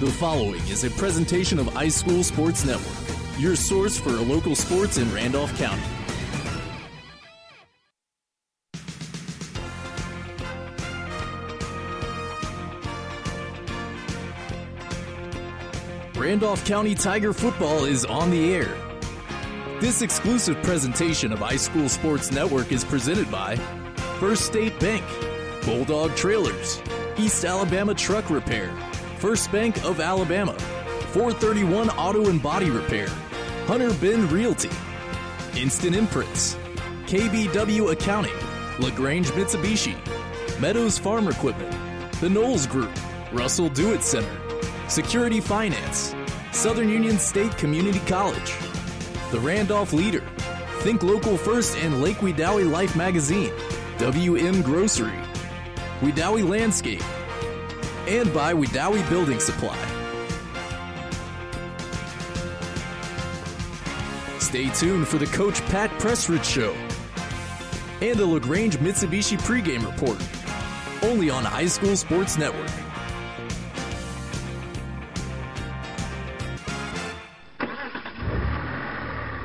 The following is a presentation of iSchool Sports Network, your source for local sports in Randolph County. Randolph County Tiger football is on the air. This exclusive presentation of iSchool Sports Network is presented by First State Bank, Bulldog Trailers, East Alabama Truck Repair, First Bank of Alabama, 431 Auto and Body Repair, Hunter Bend Realty, Instant Imprints, KBW Accounting, LaGrange Mitsubishi, Meadows Farm Equipment, The Knowles Group, Russell Do It Center, Security Finance, Southern Union State Community College, The Randolph Leader, Think Local First and Lake Wedowee Life Magazine, WM Grocery, Wedowee Landscape, and by Wedowee Building Supply. Stay tuned for the Coach Pat Prestridge Show and the LaGrange Mitsubishi pregame report, only on iSchool Sports Network.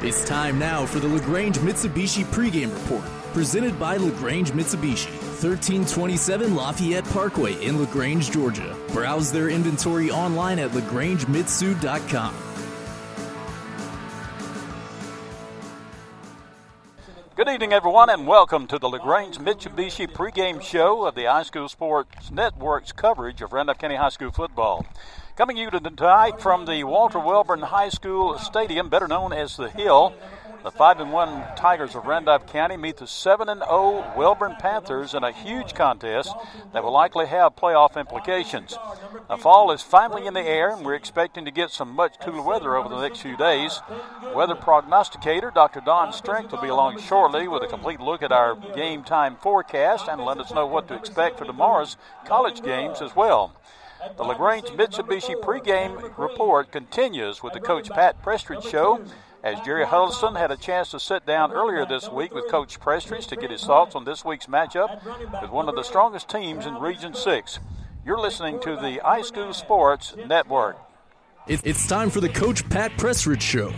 It's time now for the LaGrange Mitsubishi pregame report, presented by LaGrange Mitsubishi, 1327 Lafayette Parkway in LaGrange, Georgia. Browse their inventory online at lagrangemitsu.com. Good evening, everyone, and welcome to the LaGrange Mitsubishi pregame show of the iSchool Sports Network's coverage of Randolph County High School football. Coming to you tonight from the Walter Wellborn High School Stadium, better known as the Hill. The 5 and 1 Tigers of Randolph County meet the 7 and 0 Wellborn Panthers in a huge contest that will likely have playoff implications. The fall is finally in the air, and we're expecting to get some much cooler weather over the next few days. Weather prognosticator Dr. Don Strength will be along shortly with a complete look at our game time forecast and let us know what to expect for tomorrow's college games as well. The LaGrange Mitsubishi pregame report continues with the Coach Pat Prestridge Show as Jerry Huddleston had a chance to sit down earlier this week with Coach Prestridge to get his thoughts on this week's matchup with one of the strongest teams in Region 6. You're listening to the iSchool Sports Network. It's time for the Coach Pat Prestridge Show,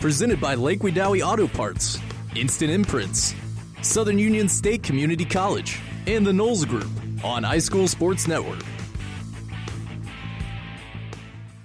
presented by Lake Wedowee Auto Parts, Instant Imprints, Southern Union State Community College, and the Knowles Group on iSchool Sports Network.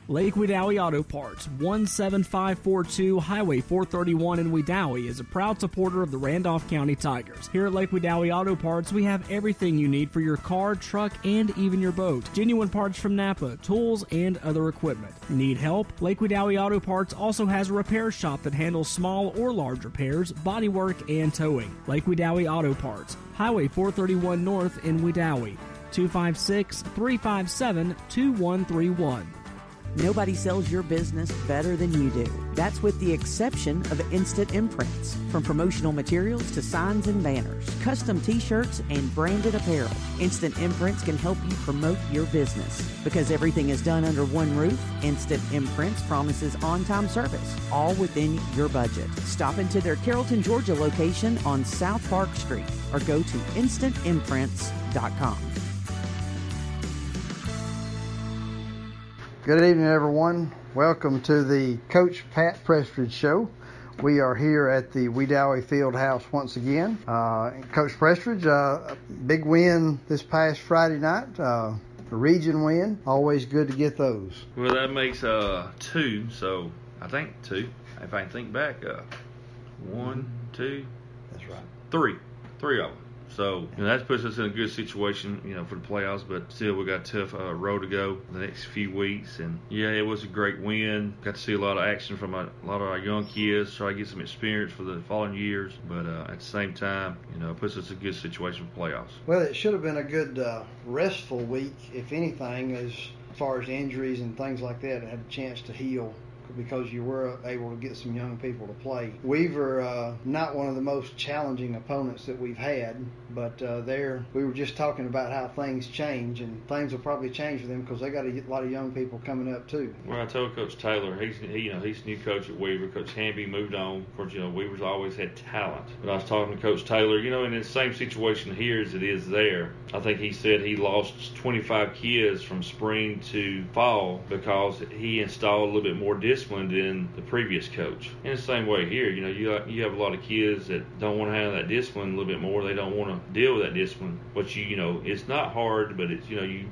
Lake Wedowee Auto Parts, 17542 Highway 431 in Wedowee, is a proud supporter of the Randolph County Tigers. Here at Lake Wedowee Auto Parts, we have everything you need for your car, truck, and even your boat. Genuine parts from Napa, tools, and other equipment. Need help? Lake Wedowee Auto Parts also has a repair shop that handles small or large repairs, bodywork, and towing. Lake Wedowee Auto Parts, Highway 431 North in Wedowee, 256 357 2131. Nobody sells your business better than you do. That's with the exception of Instant Imprints. From promotional materials to signs and banners, custom t shirts, and branded apparel, Instant Imprints can help you promote your business. Because everything is done under one roof, Instant Imprints promises on time service, all within your budget. Stop into their Carrollton, Georgia location on South Park Street or go to instantimprints.com. Good evening, everyone. Welcome to the Coach Pat Prestridge Show. We are here at the Wedowee Field House once again. Uh, Coach Prestridge, uh, big win this past Friday night. Uh, a region win. Always good to get those. Well, that makes uh, two. So I think two. If I think back, uh, one, two, That's right. three, three of them. So you know, that puts us in a good situation, you know, for the playoffs. But still, we got a tough uh, road to go the next few weeks. And yeah, it was a great win. Got to see a lot of action from a, lot of our young kids. Try to get some experience for the following years. But uh, at the same time, you know, it puts us in a good situation for playoffs. Well, it should have been a good uh, restful week, if anything, as far as injuries and things like that. Had a chance to heal because you were able to get some young people to play. Weaver, uh, not one of the most challenging opponents that we've had, but uh, there we were just talking about how things change, and things will probably change for them because they got a lot of young people coming up too. Well, I told Coach Taylor, he's he, you know he's new coach at Weaver. Coach Hamby moved on. Of course, you know Weaver's always had talent, but I was talking to Coach Taylor, you know, in the same situation here as it is there. I think he said he lost 25 kids from spring to fall because he installed a little bit more discipline than the previous coach. In the same way here, you know, you you have a lot of kids that don't want to have that discipline a little bit more. They don't want to deal with that discipline. But you, you know, it's not hard, but it's you know, you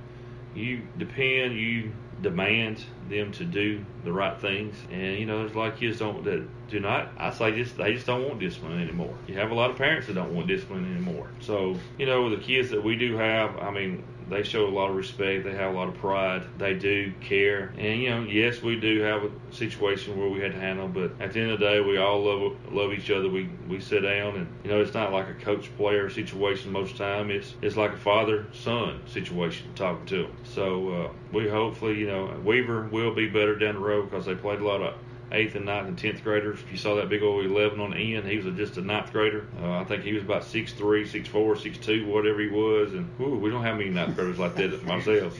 you depend, you demand them to do the right things. And you know, there's a lot of kids don't that do not. I say just they just don't want discipline anymore. You have a lot of parents that don't want discipline anymore. So you know, the kids that we do have, I mean, they show a lot of respect. They have a lot of pride. They do care. And you know, yes, we do have a situation where we had to handle, but at the end of the day, we all love love each other. We we sit down, and you know, it's not like a coach player situation most of the time. It's it's like a father son situation talking to them. So uh, we hopefully, you know, Weaver will be better down the road because they played a lot of eighth and ninth and tenth graders. If you saw that big old 11 on the end, he was just a ninth grader. Uh, I think he was about six three, six four, six two, whatever he was. And whew, we don't have many ninth graders like that myself.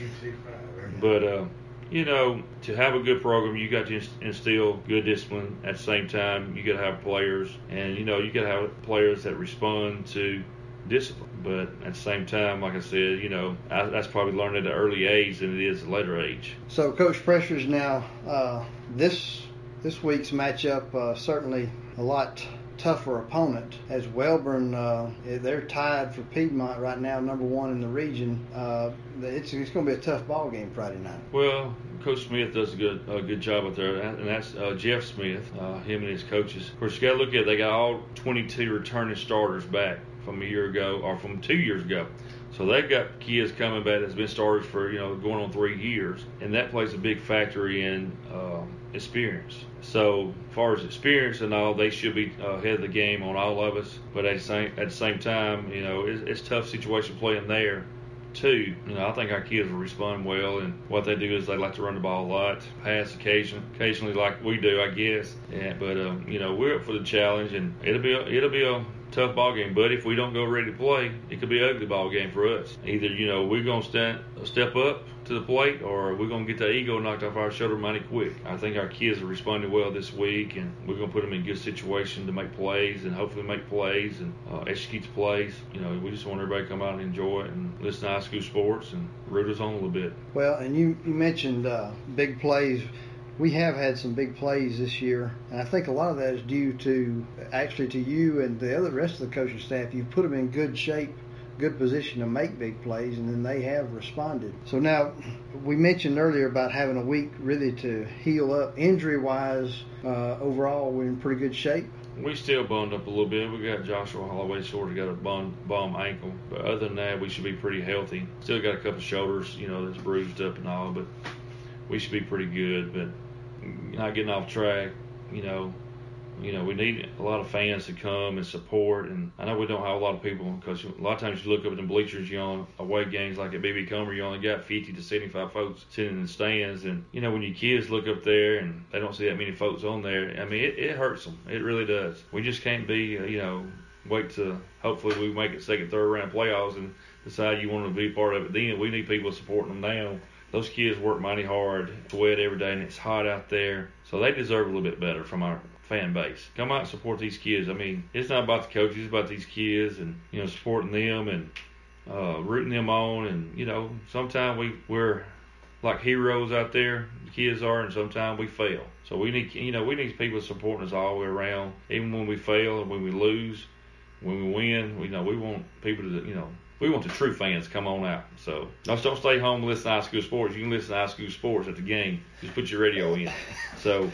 But uh, you know, to have a good program, you got to instill good discipline. At the same time, you got to have players, and you know, you got to have players that respond to discipline. But at the same time, like I said, you know, I, that's probably learned at an early age than it is at a later age. So, Coach Prestridge now uh, this this week's matchup uh, certainly a lot tougher opponent as Wellborn Uh, they're tied for Piedmont right now, number one in the region. Uh, it's it's going to be a tough ball game Friday night. Well, Coach Smith does a good a good job out there, and that's uh, Jeff Smith, uh, him and his coaches. Of course, you got to look at it. they got all 22 returning starters back from a year ago or from two years ago. So they've got kids coming back that's been starters for you know going on three years, and that plays a big factor in um, experience. So as far as experience and all, they should be uh, ahead of the game on all of us. But at the same at the same time, you know, it's, it's tough situation playing there too. You know, I think our kids will respond well, and what they do is they like to run the ball a lot, pass occasion, occasionally like we do, I guess. Yeah, but um, you know, we're up for the challenge, and it'll be a, it'll be a tough ball game. But if we don't go ready to play, it could be an ugly ball game for us. Either you know we're gonna stand step up to the plate, or we're gonna get that ego knocked off our shoulder mighty quick. I think our kids are responding well this week, and we're gonna put them in good situation to make plays and hopefully make plays and uh, execute plays. You know, we just want everybody to come out and enjoy it and listen to high school sports and root us on a little bit. Well, and you you mentioned uh, big plays we have had some big plays this year, and I think a lot of that is due to actually to you and the other rest of the coaching staff. You've put them in good shape, good position to make big plays, and then they have responded. So now, we mentioned earlier about having a week really to heal up. Injury wise, uh, overall, we're in pretty good shape. We still bummed up a little bit. We got Joshua Holloway sort of got a bum, bum ankle, but other than that, we should be pretty healthy. Still got a couple shoulders, you know, that's bruised up and all, but we should be pretty good. But not getting off track. You know, you know, we need a lot of fans to come and support. And I know we don't have a lot of people because a lot of times you look up at the bleachers, you on away games like at BB Comer, you only got 50 to 75 folks sitting in the stands. And, you know, when your kids look up there and they don't see that many folks on there, I mean, it, it hurts them. It really does. We just can't be, uh, you know, wait to hopefully we make it second, third round playoffs and decide you want to be part of it then. We need people supporting them now those kids work mighty hard, sweat every day, and it's hot out there. So they deserve a little bit better from our fan base. Come out and support these kids. I mean, it's not about the coaches, it's about these kids and, you know, supporting them and uh, rooting them on. And, you know, sometimes we, we're like heroes out there, the kids are, and sometimes we fail. So we need, you know, we need people supporting us all the way around, even when we fail and when we lose. When we win, you know we want people to, you know, we want the true fans come on out. So don't, don't stay home and listen to high school sports. You can listen to high school sports at the game. Just put your radio in. So,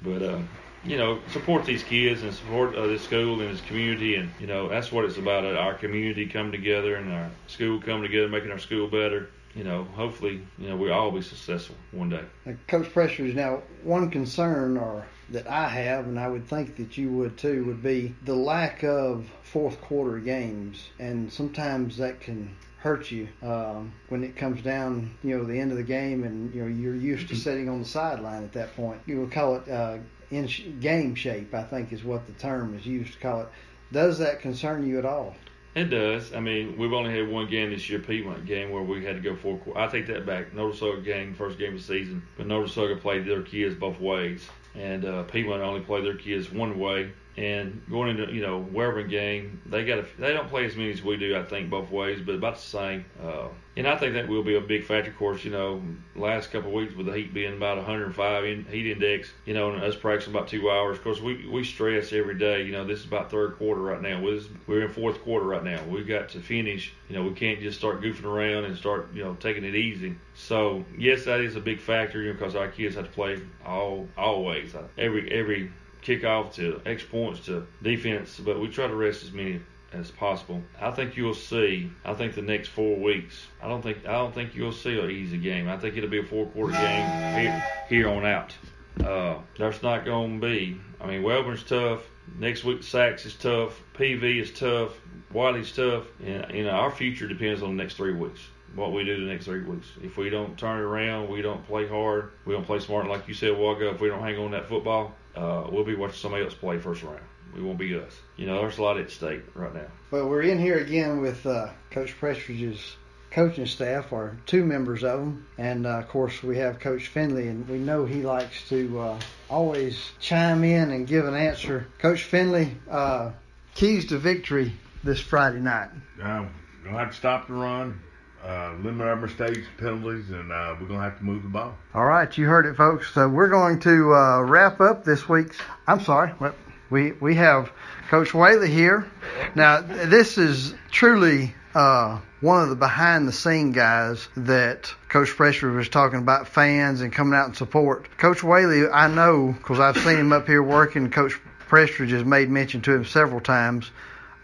but uh, you know, support these kids and support uh, this school and this community, and you know that's what it's about. Our community coming together and our school coming together, making our school better. You know, hopefully, you know, we'll all be successful one day. Coach Prestridge now one concern or that I have, and I would think that you would too, would be the lack of fourth quarter games, and sometimes that can hurt you um, when it comes down, you know, the end of the game, and you know you're used to sitting on the sideline at that point. You would call it uh, in sh- game shape, I think, is what the term is used to call it. Does that concern you at all? It does. I mean, we've only had one game this year, Piedmont game, where we had to go four. quarters. I take that back. Notasulga game, first game of the season, but Notasulga played their kids both ways, and uh, Piedmont only played their kids one way. And going into you know Webber game, they got a, they don't play as many as we do, I think, both ways, but about the same. Uh, and I think that will be a big factor. Of course, you know, last couple of weeks with the heat being about 105 in heat index, you know, and us practicing about two hours. Of course, we we stress every day. You know, this is about third quarter right now. We're in fourth quarter right now. We've got to finish. You know, we can't just start goofing around and start you know taking it easy. So yes, that is a big factor. You know, because our kids have to play all always every every kickoff to X points to defense, but we try to rest as many as possible. I think you'll see. I think the next four weeks. I don't think. I don't think you'll see an easy game. I think it'll be a four quarter game here, here on out. Uh, there's not going to be. I mean, Wellborn's tough. Next week, Saks is tough. PV is tough. Wadley's tough. And you know, our future depends on the next three weeks. What we do the next three weeks. If we don't turn it around, we don't play hard, we don't play smart, like you said a while. If we don't hang on that football, uh, we'll be watching somebody else play first round. We won't be us. You know, there's a lot at stake right now. Well, we're in here again with uh, Coach Prestridge's coaching staff, or two members of them, and uh, of course we have Coach Finley, and we know he likes to uh, always chime in and give an answer. Coach Finley, uh, keys to victory this Friday night. Uh, gonna have to stop the run, uh, limit our mistakes, penalties, and uh, we're going to have to move the ball. All right, you heard it, folks. So we're going to uh, wrap up this week's. I'm sorry. We we have Coach Whaley here. Now this is truly uh, one of the behind the scene guys that Coach Prestridge was talking about fans and coming out and support. Coach Whaley, I know because I've seen him up here working. Coach Prestridge has made mention to him several times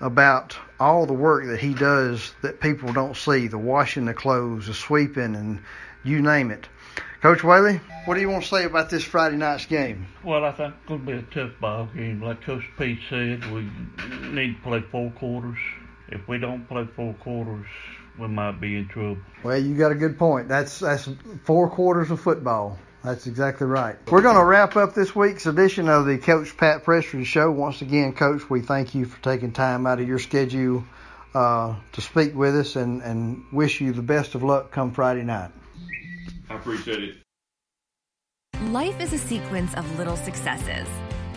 about all the work that he does that people don't see the washing the clothes, the sweeping, and you name it. Coach Whaley, what do you want to say about this Friday night's game? Well, I think it's going to be a tough ball game. Like Coach Pete said, we need to play four quarters. If we don't play four quarters, we might be in trouble. Well, you got a good point. That's that's four quarters of football. That's exactly right. We're going to wrap up this week's edition of the Coach Pat Prestridge Show. Once again, Coach, we thank you for taking time out of your schedule uh, to speak with us and, and wish you the best of luck come Friday night. I appreciate it. Life is a sequence of little successes.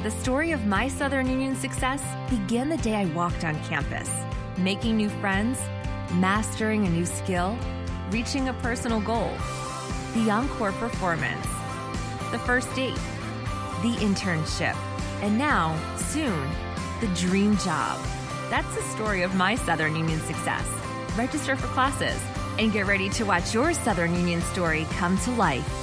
The story of my Southern Union success began the day I walked on campus, making new friends, mastering a new skill, reaching a personal goal. The Encore performance, the first date, the internship, and now, soon, the dream job. That's the story of my Southern Union success. Register for classes and get ready to watch your Southern Union story come to life.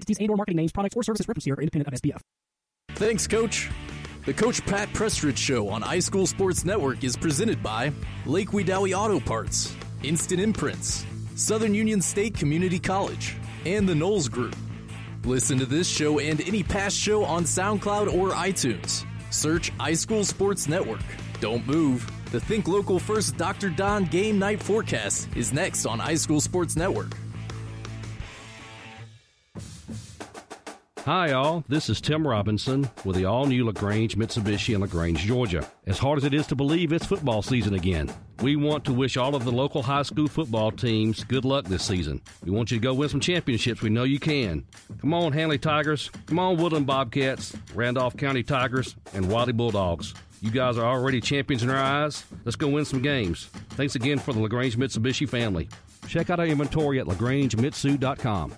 entities and or marketing names, products, or services referenced here are independent of SPF. Thanks, Coach. The Coach Pat Prestridge Show on iSchool Sports Network is presented by Lake Wedowee Auto Parts, Instant Imprints, Southern Union State Community College, and the Knowles Group. Listen to this show and any past show on SoundCloud or iTunes. Search iSchool Sports Network. Don't move. The Think Local First Dr. Don Game Night Forecast is next on iSchool Sports Network. Hi, all. This is Tim Robinson with the all new LaGrange Mitsubishi in LaGrange, Georgia. As hard as it is to believe, it's football season again. We want to wish all of the local high school football teams good luck this season. We want you to go win some championships. We know you can. Come on, Handley Tigers. Come on, Woodland Bobcats, Randolph County Tigers, and Wadley Bulldogs. You guys are already champions in our eyes. Let's go win some games. Thanks again for the LaGrange Mitsubishi family. Check out our inventory at lagrangemitsu.com.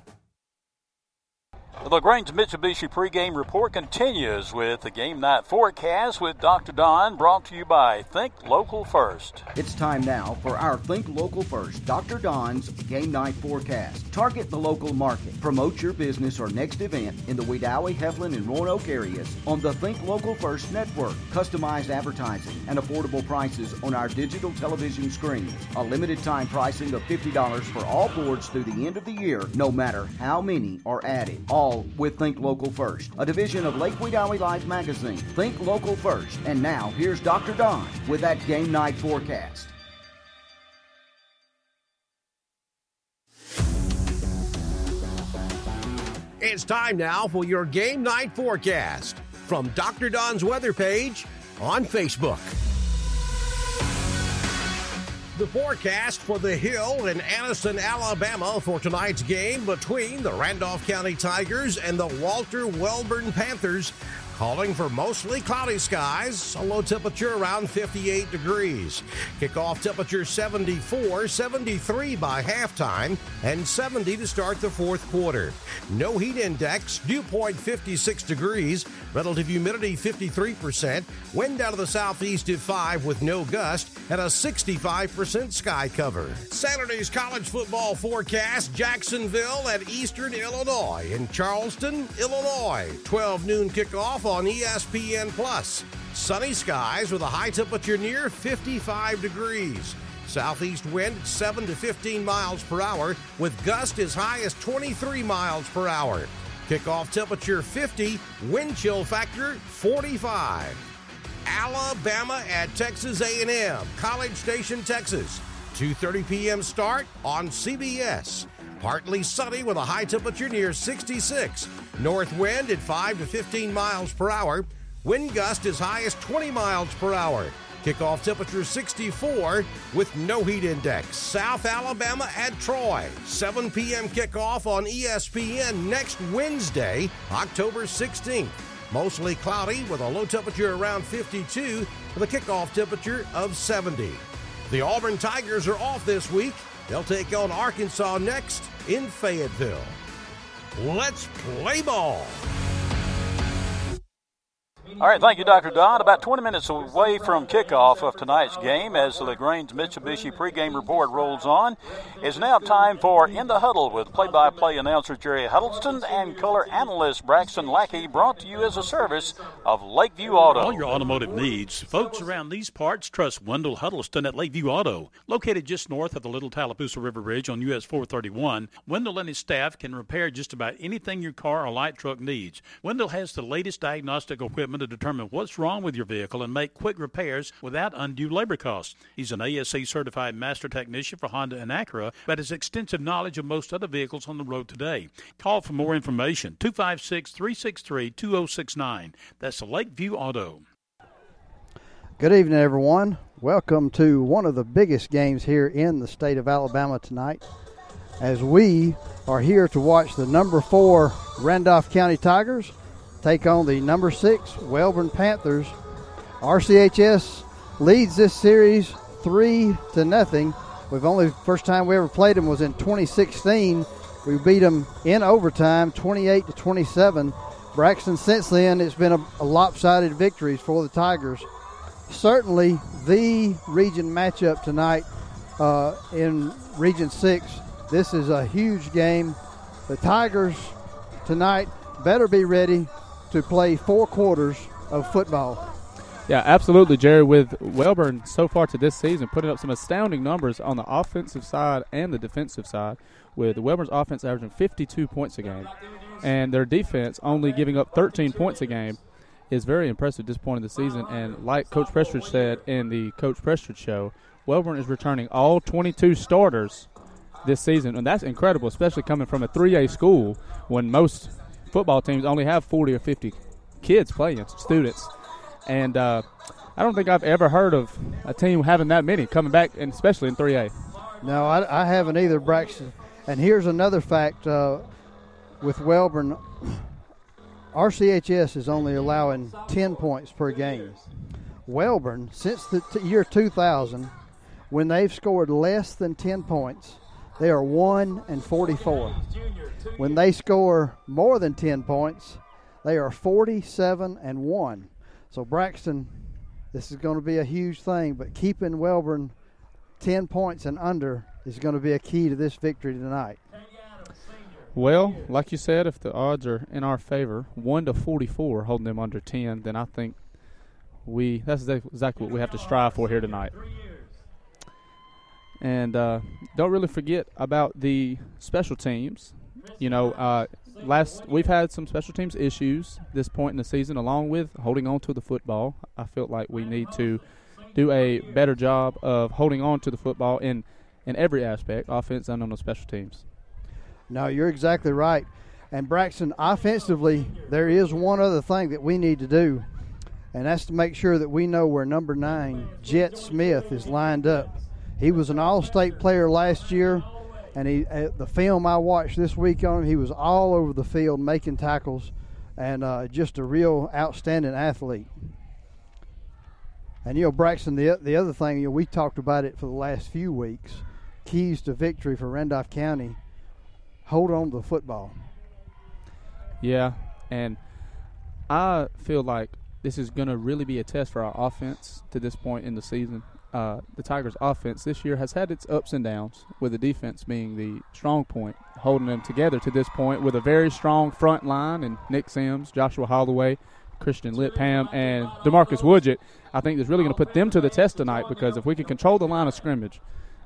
The LaGrange Mitsubishi pregame report continues with the game night forecast with Dr. Don, brought to you by Think Local First. It's time now for our Think Local First, Dr. Don's game night forecast. Target the local market. Promote your business or next event in the Wedowee, Heflin, and Roanoke areas on the Think Local First network. Customized advertising and affordable prices on our digital television screens. A limited time pricing of $50 for all boards through the end of the year, no matter how many are added. All with Think Local First, a division of Lake Wedowee Life magazine. Think Local First. And now, here's Dr. Don with that game night forecast. It's time now for your game night forecast from Dr. Don's weather page on Facebook. The forecast for the Hill in Anniston, Alabama for tonight's game between the Randolph County Tigers and the Walter Wellborn Panthers calling for mostly cloudy skies, a low temperature around 58 degrees. Kickoff temperature 74, 73 by halftime, and 70 to start the fourth quarter. No heat index, dew point 56 degrees, relative humidity 53%, wind out of the southeast at 5 with no gust, and a 65% sky cover. Saturday's college football forecast Jacksonville at Eastern Illinois in Charleston, Illinois. 12 noon kickoff on ESPN Plus. Sunny skies with a high temperature near 55 degrees. Southeast wind 7 to 15 miles per hour with gust as high as 23 miles per hour. Kickoff temperature 50, wind chill factor 45. Alabama at Texas A&M, College Station, Texas. 2:30 p.m. start on CBS. Partly sunny with a high temperature near 66. North wind at 5 to 15 miles per hour. Wind gust as high as 20 miles per hour. Kickoff temperature 64 with no heat index. South Alabama at Troy. 7 p.m. kickoff on ESPN next Wednesday, October 16th. Mostly cloudy with a low temperature around 52 with a kickoff temperature of 70. The Auburn Tigers are off this week. They'll take on Arkansas next in Fayetteville. Let's play ball. All right, thank you, Dr. Don. About 20 minutes away from kickoff of tonight's game as the LaGrange Mitsubishi pregame report rolls on. It's now time for In the Huddle with play by play announcer Jerry Huddleston and color analyst Braxton Lackey, brought to you as a service of Lakeview Auto. All your automotive needs. Folks around these parts trust Wendell Huddleston at Lakeview Auto. Located just north of the Little Tallapoosa River Bridge on US 431, Wendell and his staff can repair just about anything your car or light truck needs. Wendell has the latest diagnostic equipment to determine what's wrong with your vehicle and make quick repairs without undue labor costs. He's an ASE certified master technician for Honda and Acura, but has extensive knowledge of most other vehicles on the road today. Call for more information 256 363 2069. That's Lakeview Auto. Good evening, everyone. Welcome to one of the biggest games here in the state of Alabama tonight. As we are here to watch the number four Randolph County Tigers take on the number six Wellborn Panthers. RCHS leads this series three to nothing. We've only first time we ever played them was in 2016. We beat them in overtime, 28 to 27. Braxton, since then, it's been a, a lopsided victories for the Tigers. Certainly, the region matchup tonight uh, in Region Six. This is a huge game. The Tigers tonight better be ready to play four quarters of football. Yeah, absolutely, Jerry. With Wellborn so far to this season, putting up some astounding numbers on the offensive side and the defensive side, with Wellborn's offense averaging 52 points a game, and their defense only giving up 13 points a game, is very impressive at this point in the season. And like Coach Prestridge said in the Coach Prestridge show, Wellborn is returning all 22 starters this season, and that's incredible, especially coming from a 3A school when most football teams only have 40 or 50 kids playing, students. And uh, I don't think I've ever heard of a team having that many coming back, and especially in 3A. No, I, I haven't either, Braxton. And here's another fact uh, with Wellborn RCHS is only allowing 10 points per game. Wellborn, since the t- year 2000, when they've scored less than 10 points, they are 1 and 44. When they score more than 10 points, they are 47 and 1. So Braxton, this is going to be a huge thing, but keeping Wellborn 10 points and under is going to be a key to this victory tonight. Well, like you said, if the odds are in our favor, 1 to 44 holding them under 10, then I think we that's exactly what we have to strive for here tonight. And uh, don't really forget about the special teams. You know, uh, last we've had some special teams issues this point in the season, along with holding on to the football. I feel like we need to do a better job of holding on to the football in in every aspect, offense and on the special teams. No, you're exactly right. And Braxton, offensively, there is one other thing that we need to do, and that's to make sure that we know where number nine, Jet Smith, is lined up. He was an All-State player last year, and he uh, the film I watched this week on him, he was all over the field making tackles, and uh, just a real outstanding athlete. And you know, Braxton, the the other thing, you know, we talked about it for the last few weeks. Keys to victory for Randolph County. Hold on to the football. Yeah, and I feel like this is going to really be a test for our offense to this point in the season. Uh, the Tigers' offense this year has had its ups and downs, with the defense being the strong point, holding them together to this point with a very strong front line and Nick Sims, Joshua Holloway, Christian Lipham, and Demarcus Woodgett. I think is really going to put them to the test tonight because if we can control the line of scrimmage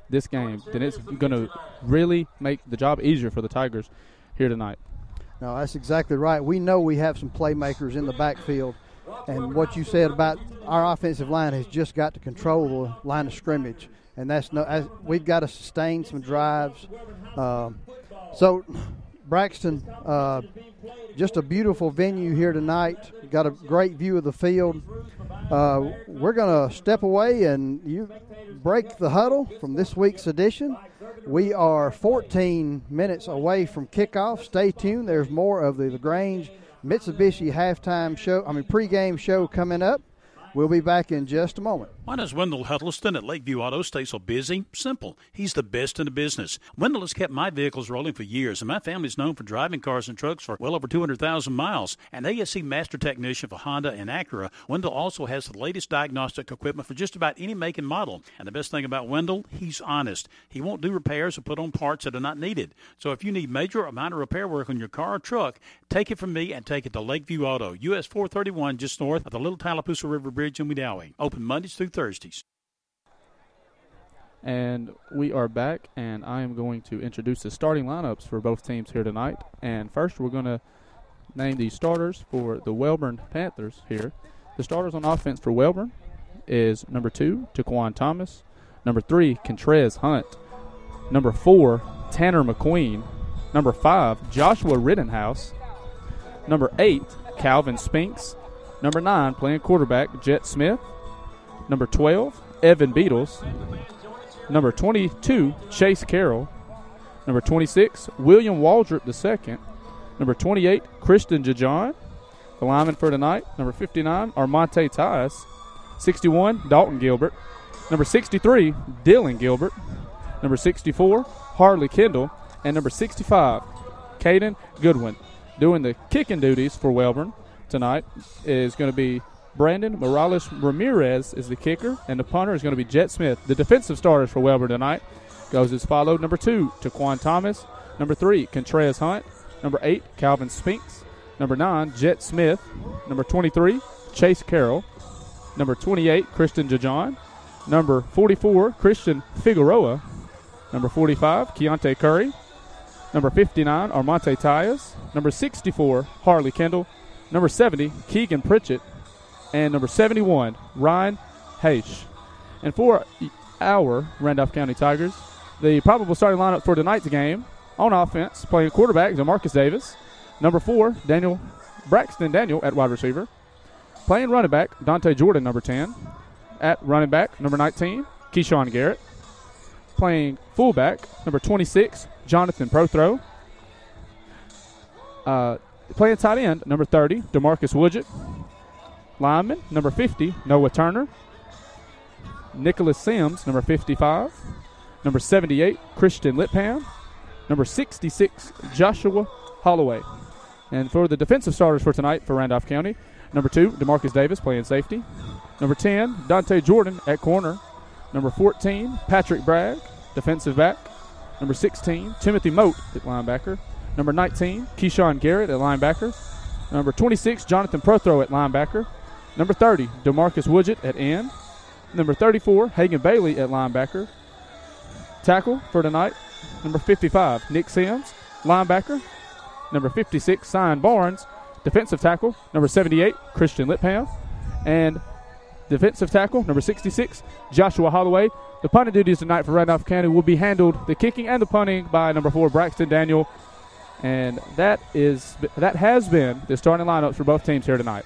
this game, then it's going to really make the job easier for the Tigers here tonight. No, that's exactly right. We know we have some playmakers in the backfield, and what you said about our offensive line has just got to control the line of scrimmage, and that's no. We've got to sustain some drives. Um, so, Braxton, uh, just a beautiful venue here tonight. Got a great view of the field. Uh, we're going to step away and you break the huddle from this week's edition. We are 14 minutes away from kickoff. Stay tuned. There's more of the LaGrange Mitsubishi halftime show, I mean pregame show coming up. We'll be back in just a moment. Why does Wendell Huddleston at Lakeview Auto stay so busy? Simple. He's the best in the business. Wendell has kept my vehicles rolling for years, and my family's known for driving cars and trucks for well over 200,000 miles. And ASE Master Technician for Honda and Acura, Wendell also has the latest diagnostic equipment for just about any make and model. And the best thing about Wendell, he's honest. He won't do repairs or put on parts that are not needed. So if you need major or minor repair work on your car or truck, take it from me and take it to Lakeview Auto, US 431, just north of the Little Tallapoosa River Bridge Bridge in Wedowee. Open Mondays through Thursdays. And we are back, and I am going to introduce the starting lineups for both teams here tonight. And first, we're going to name the starters for the Wellborn Panthers here. The starters on offense for Wellborn is number two, Taquan Thomas. Number three, Contrez Hunt. Number four, Tanner McQueen. Number five, Joshua Rittenhouse. Number eight, Calvin Spinks. Number 9, playing quarterback, Jet Smith. Number 12, Evan Beatles. Number 22, Chase Carroll. Number 26, William Waldrop II. Number 28, Christian Jajon. The lineman for tonight, number 59, Armante Tyus. 61, Dalton Gilbert. Number 63, Dylan Gilbert. Number 64, Harley Kendall. And number 65, Caden Goodwin. Doing the kicking duties for Wellborn tonight is going to be Brandon Morales Ramirez is the kicker, and the punter is going to be Jet Smith. The defensive starters for Wellborn tonight goes as followed: number two, Taquan Thomas; number three, Contreras Hunt; number eight, Calvin Spinks; number nine, Jet Smith; number 23, Chase Carroll; number 28, Christian Jajon; number 44, Christian Figueroa; number 45, Keontae Curry; number 59, Armante Tyas; number 64, Harley Kendall; number 70, Keegan Pritchett, and number 71, Ryan Haish. And for our Randolph County Tigers, the probable starting lineup for tonight's game on offense, playing quarterback, Demarcus Davis. Number four, Daniel Braxton Daniel at wide receiver. Playing running back, Dante Jordan, number 10. At running back, number 19, Keyshawn Garrett. Playing fullback, number 26, Jonathan Prothrow. Uh, Playing tight end, number 30, Demarcus Woodgett. Lineman, number 50, Noah Turner. Nicholas Sims, number 55. Number 78, Christian Lipham. Number 66, Joshua Holloway. And for the defensive starters for tonight for Randolph County, number 2, Demarcus Davis playing safety. Number 10, Dante Jordan at corner. Number 14, Patrick Bragg, defensive back. Number 16, Timothy Moat at linebacker. Number 19, Keyshawn Garrett at linebacker. Number 26, Jonathan Prothro at linebacker. Number 30, Demarcus Woodgett at end. Number 34, Hagan Bailey at linebacker. Tackle for tonight, number 55, Nick Sims, linebacker. Number 56, Sion Barnes, defensive tackle. Number 78, Christian Lipham. And defensive tackle, number 66, Joshua Holloway. The punting duties tonight for Randolph County will be handled, the kicking and the punting, by number four, Braxton Daniel. And that is that has been the starting lineups for both teams here tonight.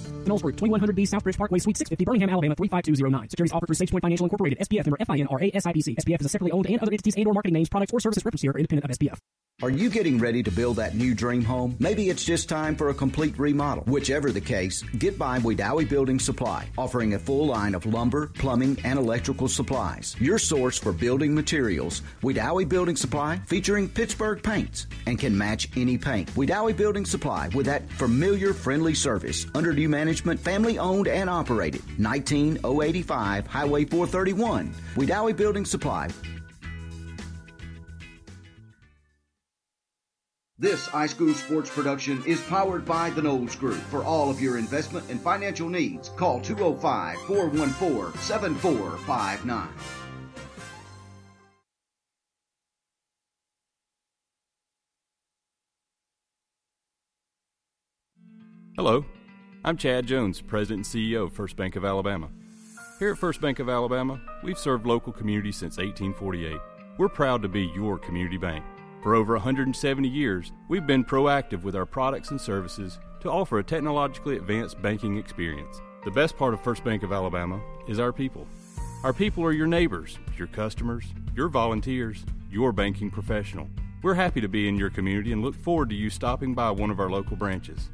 Knowles Group, 2100B Southbridge Parkway, Suite 650, Birmingham, Alabama 35209. Securities offered through SagePoint Financial Incorporated, SPF member FINRA SIPC. SPF is a separately owned and other entities and or marketing names, products, or services referenced here are independent of SPF. Are you getting ready to build that new dream home? Maybe it's just time for a complete remodel. Whichever the case, get by Wedowee Building Supply, offering a full line of lumber, plumbing, and electrical supplies. Your source for building materials, Wedowee Building Supply, featuring Pittsburgh paints and can match any paint. Wedowee Building Supply with that familiar, friendly service. Under new management, family owned and operated. 19085 Highway 431. Wedowee Building Supply, This iSchool Sports production is powered by the Knowles Group. For all of your investment and financial needs, call 205 414 7459. Hello, I'm Chad Jones, President and CEO of First Bank of Alabama. Here at First Bank of Alabama, we've served local communities since 1848. We're proud to be your community bank. For over 170 years, we've been proactive with our products and services to offer a technologically advanced banking experience. The best part of First Bank of Alabama is our people. Our people are your neighbors, your customers, your volunteers, your banking professional. We're happy to be in your community and look forward to you stopping by one of our local branches.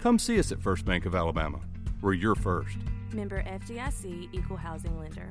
Come see us at First Bank of Alabama. We're your first. Member FDIC Equal Housing Lender.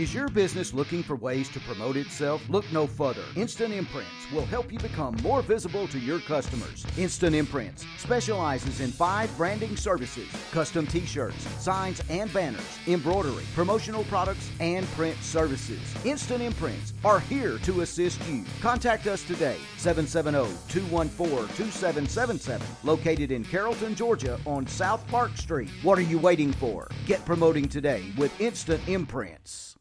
Is your business looking for ways to promote itself? Look no further. Instant Imprints will help you become more visible to your customers. Instant Imprints specializes in five branding services custom t shirts, signs and banners, embroidery, promotional products, and print services. Instant Imprints are here to assist you. Contact us today 770 214 2777, located in Carrollton, Georgia on South Park Street. What are you waiting for? Get promoting today with Instant Imprints.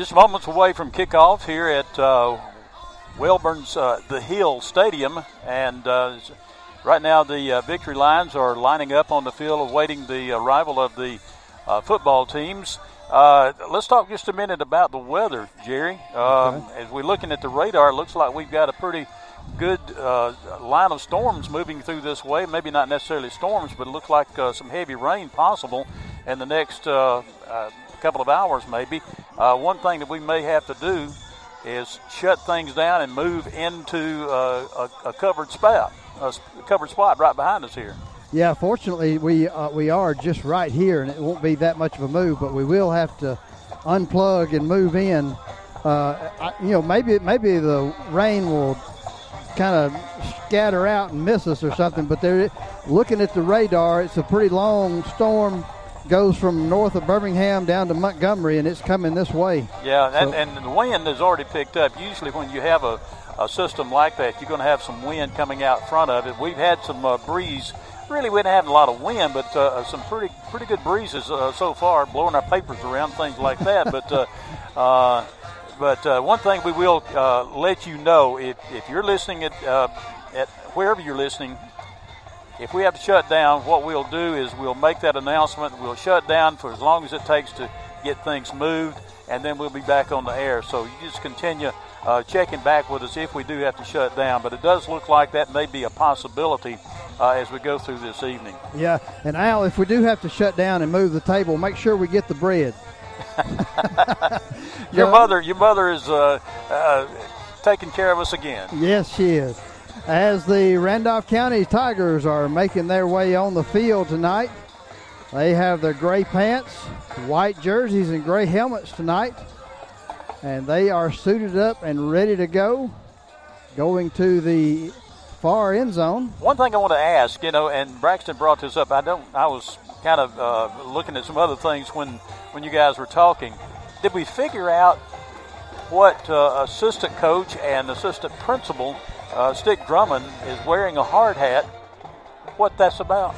Just moments away from kickoff here at uh, Wellborn's uh, The Hill Stadium, and uh, right now the uh, victory lines are lining up on the field, awaiting the arrival of the uh, football teams. Uh, let's talk just a minute about the weather, Jerry. Um, okay. As we're looking at the radar, it looks like we've got a pretty good line of storms moving through this way. Maybe not necessarily storms, but it looks like some heavy rain possible in the next couple of hours maybe. Uh, one thing that we may have to do is shut things down and move into uh, a, a, covered spot, a covered spot right behind us here. Yeah, fortunately we uh, we are just right here, and it won't be that much of a move, but we will have to unplug and move in. Uh, I, you know, maybe maybe the rain will kind of scatter out and miss us or something. But they're looking at the radar. It's a pretty long storm goes from north of Birmingham down to Montgomery, and it's coming this way. Yeah, and, So- and the wind has already picked up. Usually, when you have a, a system like that, you're going to have some wind coming out front of it. We've had some uh, breeze. Really, we didn't have a lot of wind, but uh, some pretty pretty good breezes uh, so far, blowing our papers around, things like that. but uh, uh, but uh, one thing we will uh, let you know if, if you're listening at uh, at wherever you're listening, if we have to shut down, what we'll do is we'll make that announcement. We'll shut down for as long as it takes to get things moved, and then we'll be back on the air. So you just continue uh, checking back with us if we do have to shut down. But it does look like that may be a possibility uh, as we go through this evening. Yeah, and Al, if we do have to shut down and move the table, make sure we get the bread. Your Yeah. mother, your mother is uh, uh, taking care of us again. Yes, she is. As the Randolph County Tigers are making their way on the field tonight, they have their gray pants, white jerseys, and gray helmets tonight. And they are suited up and ready to go, going to the far end zone. One thing I want to ask, you know, and Braxton brought this up. I don't. I was kind of uh, looking at some other things when when you guys were talking. Did we figure out what uh, assistant coach and assistant principal uh, Stick Drummond is wearing a hard hat? What that's about?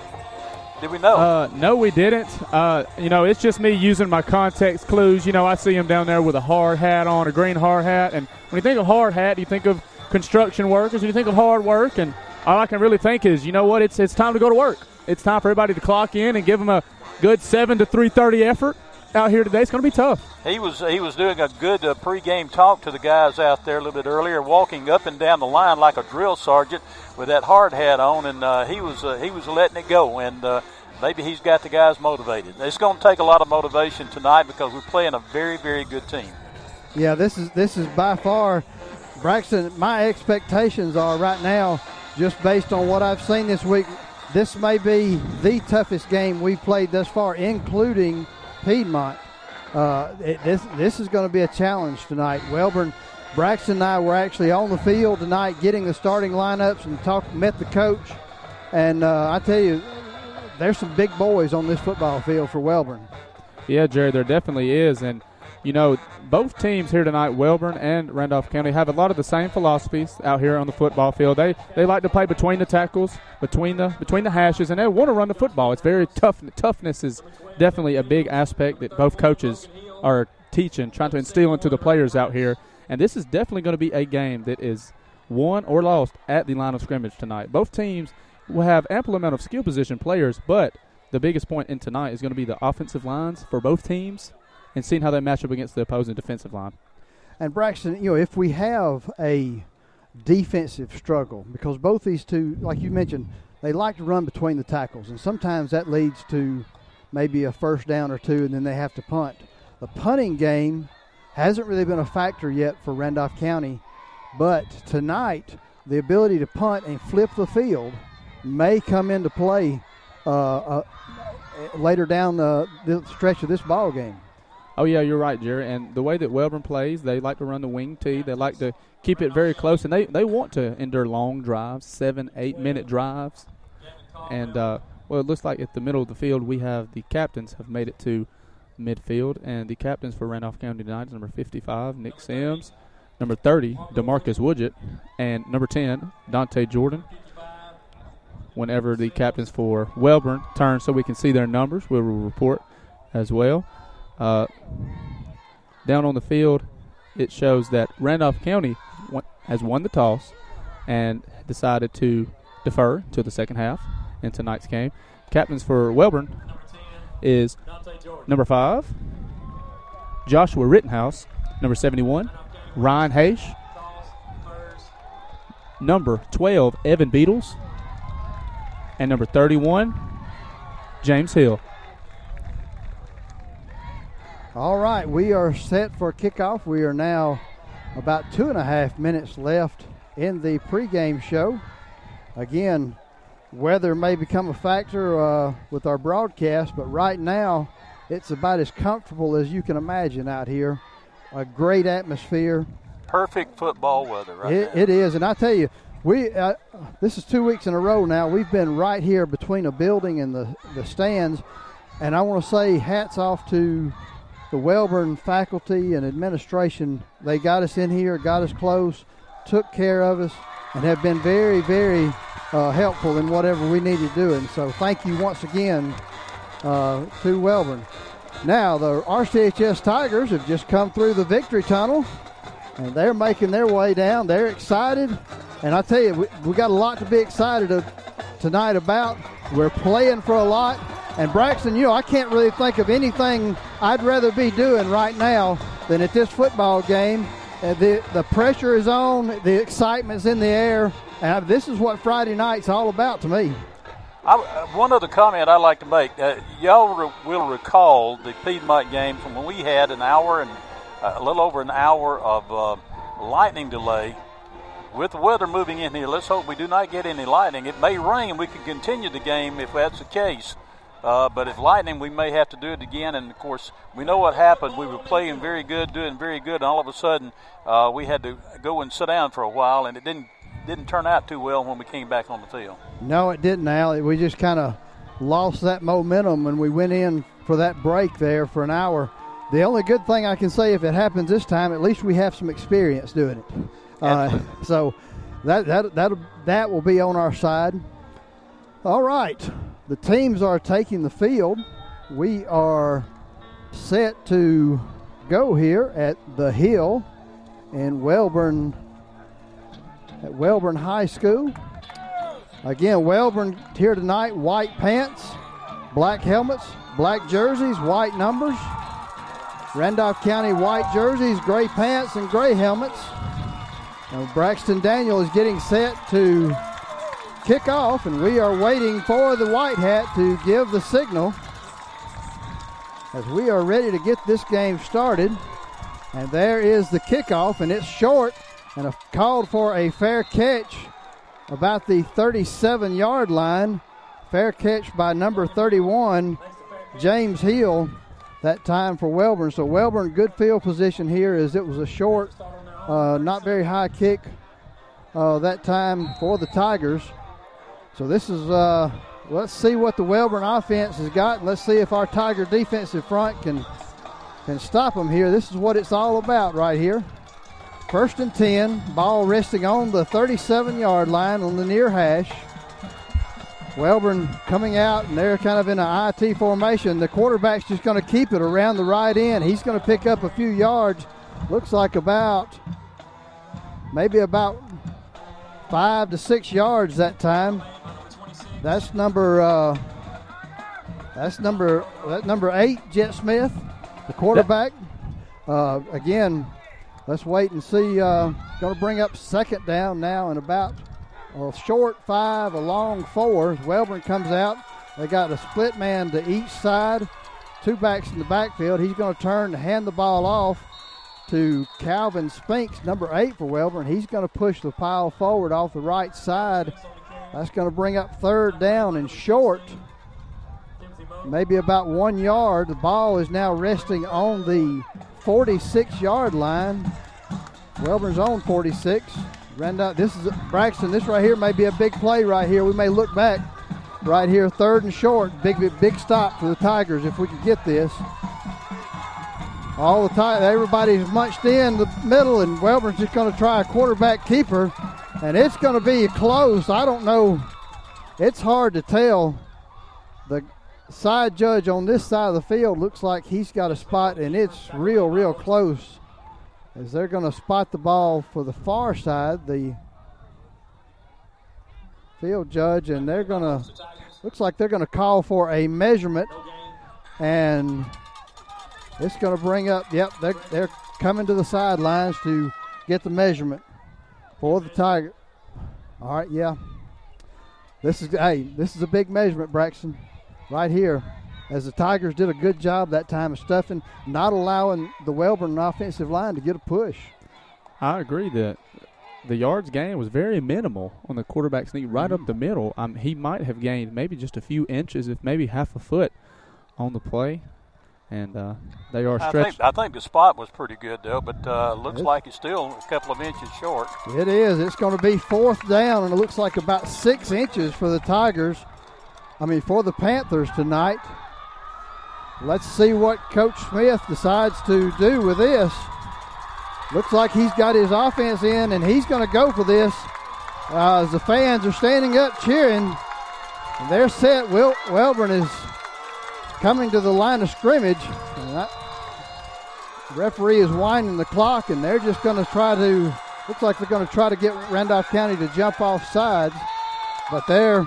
Did we know? Uh, no, we didn't. Uh, you know, it's just me using my context clues. You know, I see him down there with a hard hat on, a green hard hat. And when you think of hard hat, you think of construction workers, you think of hard work. And all I can really think is, you know what? It's it's time to go to work. It's time for everybody to clock in and give them a good seven to three thirty effort out here today. It's going to be tough. He was he was doing a good uh, pregame talk to the guys out there a little bit earlier, walking up and down the line like a drill sergeant with that hard hat on, and uh, he was uh, he was letting it go, and uh, maybe he's got the guys motivated. It's going to take a lot of motivation tonight because we're playing a very very good team. Yeah, this is this is by far Braxton. My expectations are right now, just based on what I've seen this week. This may be the toughest game we've played thus far, including Piedmont. Uh, it, this this is going to be a challenge tonight. Wellborn, Braxton, and I were actually on the field tonight, getting the starting lineups and talk met the coach. And uh, I tell you, there's some big boys on this football field for Wellborn. Yeah, Jerry, there definitely is. And, you know, both teams here tonight, Wellborn and Randolph County, have a lot of the same philosophies out here on the football field. They they like to play between the tackles, between the between the hashes, and they want to run the football. It's very tough. Toughness is definitely a big aspect that both coaches are teaching, trying to instill into the players out here. And this is definitely going to be a game that is won or lost at the line of scrimmage tonight. Both teams will have ample amount of skill position players, but the biggest point in tonight is going to be the offensive lines for both teams and seeing how they match up against the opposing defensive line. And Braxton, you know, if we have a defensive struggle, because both these two, like you mentioned, they like to run between the tackles, and sometimes that leads to maybe a first down or two, and then they have to punt. The punting game hasn't really been a factor yet for Randolph County, but tonight the ability to punt and flip the field may come into play uh, uh, later down the, the stretch of this ball game. Oh yeah, you're right, Jerry. And the way that Wellborn plays, they like to run the wing tee. They like to keep it very close, and they, they want to endure long drives, seven, eight minute drives. And uh, well, it looks like at the middle of the field, we have the captains have made it to midfield, and the captains for Randolph County tonight is number 55, Nick Sims, number 30, Demarcus Woodgett, and number 10, Dante Jordan. Whenever the captains for Wellborn turn, so we can see their numbers, we will report as well. Uh, down on the field, it shows that Randolph County has won the toss and decided to defer to the second half in tonight's game. Captains for Wellborn is number five, Joshua Rittenhouse, number 71, Ryan Hayes, number 12, Evan Beatles, and number 31, James Hill. All right, we are set for kickoff. We are now about two and a half minutes left in the pregame show. Again, weather may become a factor uh, with our broadcast, but right now it's about as comfortable as you can imagine out here. A great atmosphere. Perfect football weather, right? It, it is, and I tell you, we uh, this is two weeks in a row now. We've been right here between a building and the the stands, and I want to say hats off to the Wellborn faculty and administration. They got us in here, got us close, took care of us, and have been very, very uh, helpful in whatever we needed doing. So thank you once again uh, to Wellborn. Now, the RCHS Tigers have just come through the victory tunnel, and they're making their way down. They're excited, and I tell you, we, we got a lot to be excited of tonight about. We're playing for a lot. And Braxton, you know, I can't really think of anything I'd rather be doing right now than at this football game. Uh, the the pressure is on, the excitement's in the air, and this is what Friday night's all about to me. I, uh, one other comment I'd like to make. Uh, y'all re- will recall the Piedmont game from when we had an hour and uh, a little over an hour of uh, lightning delay. With the weather moving in here, let's hope we do not get any lightning. It may rain. We can continue the game if that's the case. Uh, but if lightning, we may have to do it again. And of course, we know what happened. We were playing very good, doing very good, and all of a sudden, uh, we had to go and sit down for a while, and it didn't didn't turn out too well when we came back on the field. No, it didn't. Al, we just kind of lost that momentum, and we went in for that break there for an hour. The only good thing I can say, if it happens this time, at least we have some experience doing it. Uh, so that that that that will be on our side. All right. The teams are taking the field. We are set to go here at the Hill in Wellborn at Wellborn High School. Again, Wellborn here tonight, white pants, black helmets, black jerseys, white numbers. Randolph County white jerseys, gray pants, and gray helmets. Now Braxton Daniel is getting set to kick off, and we are waiting for the white hat to give the signal as we are ready to get this game started. And there is the kickoff, and it's short and a, called for a fair catch about the 37 yard line. Fair catch by number 31, James Hill, that time for Wellborn. So Wellborn, good field position here as it was a short, uh, not very high kick uh, that time for the Tigers. So this is, uh, let's see what the Wellborn offense has got. Let's see if our Tiger defensive front can can stop them here. This is what it's all about right here. First and 10, ball resting on the 37 yard line on the near hash. Wellborn coming out, and they're kind of in an IT formation. The quarterback's just going to keep it around the right end. He's going to pick up a few yards. Looks like about, maybe about five to six yards that time. That's number. Uh, that's number. That number eight, Jet Smith, the quarterback. Uh, again, let's wait and see. Uh, going to bring up second down now and about a short five, a long four. Wellborn comes out. They got a split man to each side, two backs in the backfield. He's going to turn and hand the ball off to Calvin Spinks, number eight for Wellborn. He's going to push the pile forward off the right side that's going to bring up third down and short. Maybe about one yard. The ball is now resting on the 46 yard line. Wellborn's on 46. Randolph, this is Braxton. This right here may be a big play right here. We may look back right here, third and short. Big, big, big stop for the Tigers if we could get this. All the time, everybody's munched in the middle, and Wellborn's just going to try a quarterback keeper and it's going to be close. I don't know. It's hard to tell. The side judge on this side of the field looks like he's got a spot, and it's real, real close. As they're going to spot the ball for the far side, the field judge, and they're going to looks like they're going to call for a measurement, and it's going to bring up. Yep, they're they're coming to the sidelines to get the measurement for the Tiger. All right, yeah. This is hey, this is a big measurement, Braxton, right here. As the Tigers did a good job that time of stuffing, not allowing the Wellborn offensive line to get a push. I agree that the yards gained was very minimal on the quarterback sneak right mm-hmm. up the middle. Um, he might have gained maybe just a few inches, if maybe half a foot, on the play and uh, they are stretched. I think, I think, the spot was pretty good though, but uh, looks it's, like it's still a couple of inches short. It is. It's going to be fourth down, and it looks like about six inches for the Tigers. I mean, for the Panthers tonight. let's see what Coach Smith decides to do with this. Looks like he's got his offense in, and he's going to go for this. Uh, as the fans are standing up cheering, and they're set. Wil- Wellborn is coming to the line of scrimmage. That, referee is winding the clock, and they're just going to try to. Looks like they're going to try to get Randolph County to jump off sides, but they're.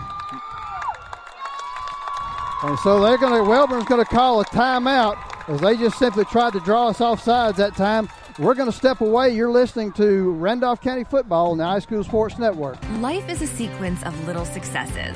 And so they're going to. Wellborn's going to call a timeout as they just simply tried to draw us off sides that time. We're going to step away. You're listening to Randolph County Football on the High School Sports Network. Life is a sequence of little successes.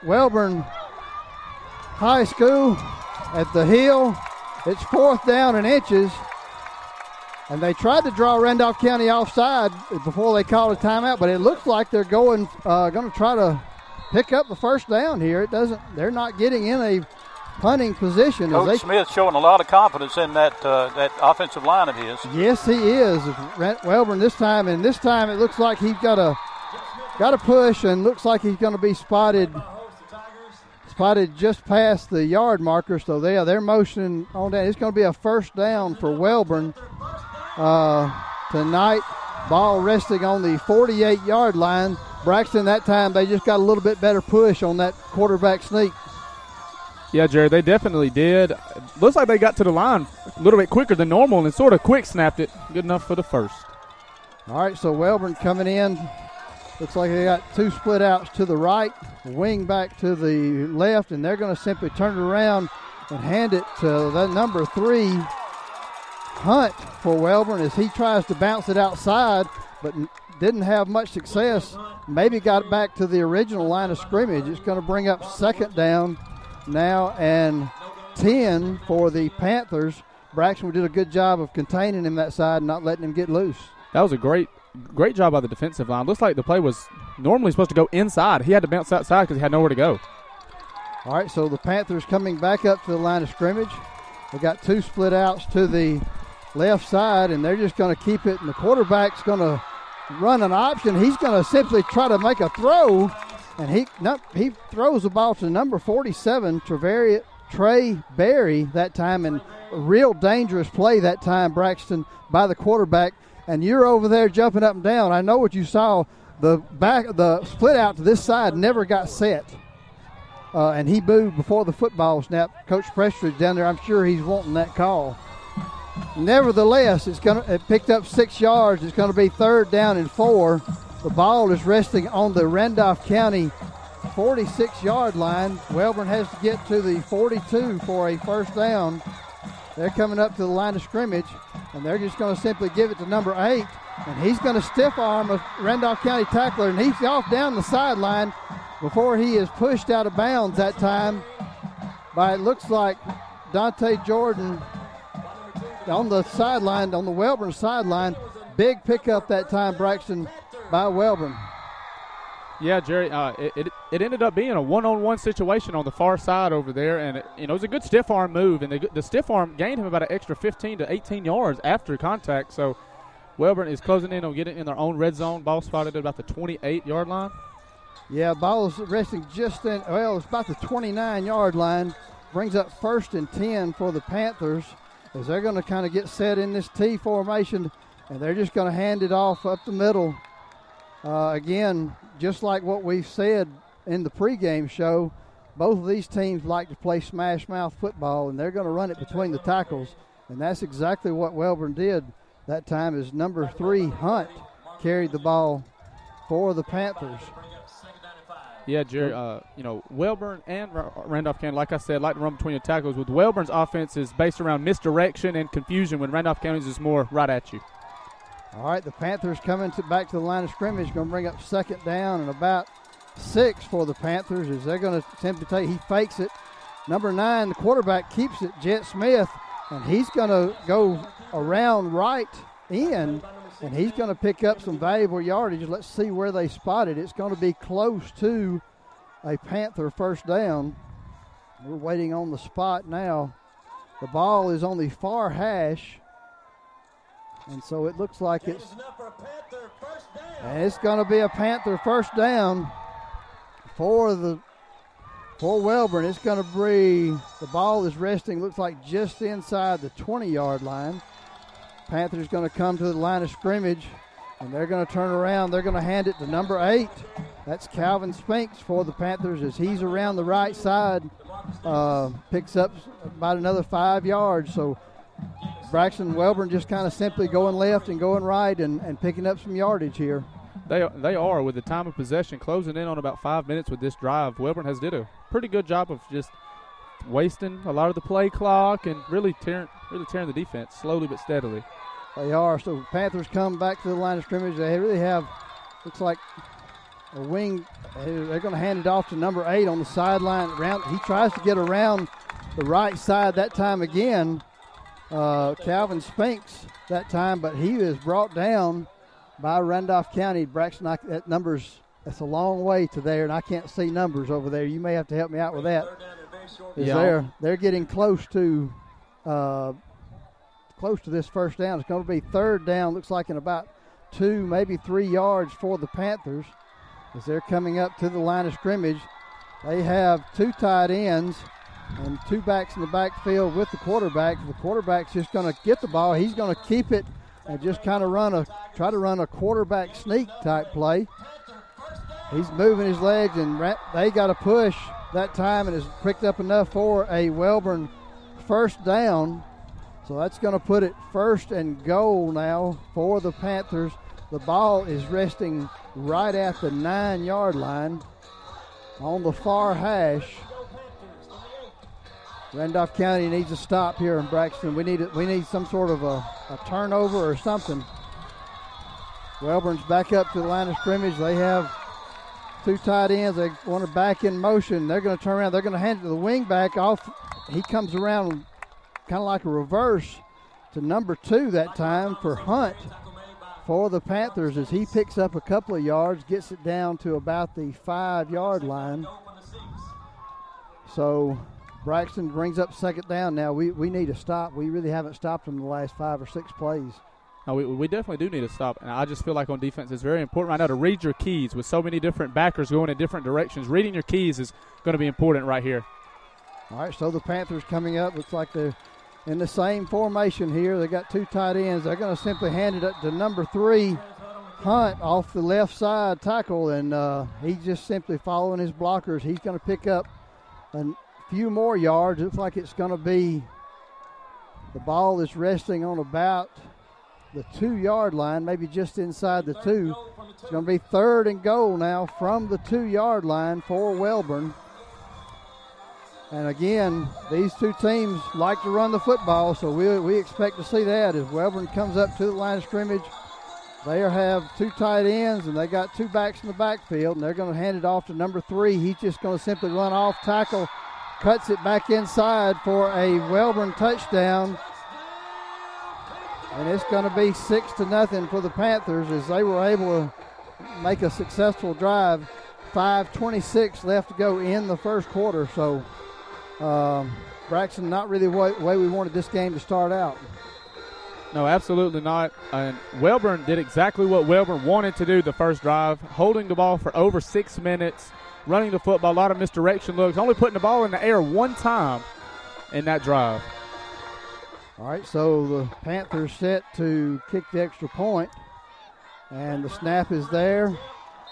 at Wellborn High School at the Hill. It's fourth down and inches. And they tried to draw Randolph County offside before they called a timeout, but it looks like they're going uh, going to try to pick up the first down here. It doesn't. They're not getting in a punting position. Coach they, Smith showing a lot of confidence in that uh, that offensive line of his. Yes, he is. Wellborn this time, and this time it looks like he's got a got a push, and looks like he's going to be spotted spotted just past the yard marker. So they are they're motioning on down. It's going to be a first down for Wellborn uh, tonight. Ball resting on the 48 yard line. Braxton that time they just got a little bit better push on that quarterback sneak. Yeah, Jerry, they definitely did. Looks like they got to the line a little bit quicker than normal and sort of quick snapped it. Good enough for the first. All right, so Wellborn coming in. Looks like they got two split outs to the right, wing back to the left, and they're going to simply turn it around and hand it to the number three, Hunt, for Wellborn as he tries to bounce it outside, but didn't have much success. Maybe got back to the original line of scrimmage. It's going to bring up second down now and 10 for the Panthers. Braxton did a good job of containing him that side and not letting him get loose. That was a great great job by the defensive line. Looks like the play was normally supposed to go inside. He had to bounce outside because he had nowhere to go. All right, so the Panthers coming back up to the line of scrimmage. They got two split outs to the left side, and they're just going to keep it. And the quarterback's going to run an option. He's going to simply try to make a throw, and he no, he throws the ball to number 47, Treveri, Trey Berry, that time, and a real dangerous play that time, Braxton, by the quarterback. And you're over there jumping up and down. I know what you saw. The back, the split out to this side never got set. Uh, and he moved before the football snap. Coach Prestridge down there, I'm sure he's wanting that call. Nevertheless, it's to it picked up six yards. It's going to be third down and four. The ball is resting on the Randolph County 46 yard line. Wellborn has to get to the 42 for a first down. They're coming up to the line of scrimmage, and they're just going to simply give it to number eight. And he's going to stiff arm a Randolph County tackler, and he's off down the sideline before he is pushed out of bounds that time by it looks like Dante Jordan on the sideline, on the Wellborn sideline. Big pickup that time, Braxton, by Wellborn. Yeah, Jerry. Uh, it, it, it ended up being a one-on-one situation on the far side over there, and it, you know it was a good stiff arm move, and the, the stiff arm gained him about an extra 15 to 18 yards after contact. So Wellborn is closing in on getting in their own red zone. Ball spotted at about the 28-yard line. Yeah, ball is resting just in. Well, it's about the 29-yard line. Brings up first and 10 for the Panthers as they're going to kind of get set in this T formation, and they're just going to hand it off up the middle. Uh, again, just like what we've said in the pregame show, both of these teams like to play smash mouth football, and they're going to run it between the tackles, and that's exactly what Wellborn did that time. Is number three Hunt carried the ball for the Panthers. Yeah, Jerry. Uh, you know, Wellborn and Randolph County, like I said, like to run between the tackles. With Wellborn's offense is based around misdirection and confusion, when Randolph County's is more right at you. All right, the Panthers coming to, back to the line of scrimmage, going to bring up second down and about six for the Panthers as they're going to simply take. He fakes it. number nine, the quarterback keeps it, Jet Smith, and he's going to go around right in, and he's going to pick up some valuable yardage. Let's see where they spot it. It's going to be close to a Panther first down. We're waiting on the spot now. The ball is on the far hash. And so it looks like it's and it's going to be a Panther first down for the for Wellborn. It's going to be the ball is resting. Looks like just inside the 20-yard line. Panthers going to come to the line of scrimmage, and they're going to turn around. They're going to hand it to number eight. That's Calvin Spinks for the Panthers as he's around the right side, uh, picks up about another five yards. So Braxton Wellborn just kind of simply going left and going right and, and picking up some yardage here. They they are with the time of possession closing in on about five minutes with this drive. Wellborn has did a pretty good job of just wasting a lot of the play clock and really tearing really tearing the defense slowly but steadily. They are. So Panthers come back to the line of scrimmage. They really have looks like a wing. They're going to hand it off to number eight on the sideline. Around he tries to get around the right side that time again uh, Calvin Spinks that time, but he was brought down by Randolph County. Braxton, I, that numbers, that's a long way to there, and I can't see numbers over there. You may have to help me out with that. Is Yeah. They're, they're getting close to uh, close to this first down. It's going to be third down, looks like in about two, maybe three yards for the Panthers as they're coming up to the line of scrimmage. They have two tight ends and two backs in the backfield with the quarterback. The quarterback's just going to get the ball. He's going to keep it and just kind of run a try to run a quarterback sneak type play. He's moving his legs, and they got a push that time and has picked up enough for a Wellborn first down. So that's going to put it first and goal now for the Panthers. The ball is resting right at the nine yard line on the far hash. Randolph County needs a stop here in Braxton. We need we need some sort of a, a turnover or something. Wellborn's back up to the line of scrimmage. They have two tight ends. They want to back in motion. They're going to turn around. They're going to hand it to the wing back off. He comes around kind of like a reverse to number two that time for Hunt for the Panthers as he picks up a couple of yards, gets it down to about the five yard line. So Braxton brings up second down now. We, we need to stop. We really haven't stopped them the last five or six plays. No, we, we definitely do need to stop. And I just feel like on defense, it's very important right now to read your keys with so many different backers going in different directions. Reading your keys is going to be important right here. All right, so the Panthers coming up. Looks like they're in the same formation here. They got two tight ends. They're going to simply hand it up to number three, Hunt, off the left side tackle. And uh, he's just simply following his blockers. He's going to pick up an few more yards. Looks like it's going to be the ball is resting on about the two yard line, maybe just inside the two. It's going to be third and goal now from the two yard line for Wellborn. And again, these two teams like to run the football, so we, we expect to see that as Wellborn comes up to the line of scrimmage. They have two tight ends and they got two backs in the backfield, and they're going to hand it off to number three. He's just going to simply run off tackle cuts it back inside for a Wellborn touchdown. And it's going to be six to nothing for the Panthers as they were able to make a successful drive. 5:26 left to go in the first quarter. So um, Braxton, not really the way we wanted this game to start out. No, absolutely not. And Wellborn did exactly what Wellborn wanted to do the first drive, holding the ball for over six minutes running the football, a lot of misdirection looks, only putting the ball in the air one time in that drive. All right, so the Panthers set to kick the extra point, and the snap is there,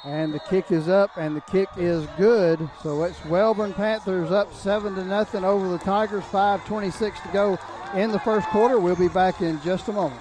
and the kick is up, and the kick is good. So it's Wellborn Panthers up seven to nothing over the Tigers. Five twenty-six to go in the first quarter. We'll be back in just a moment.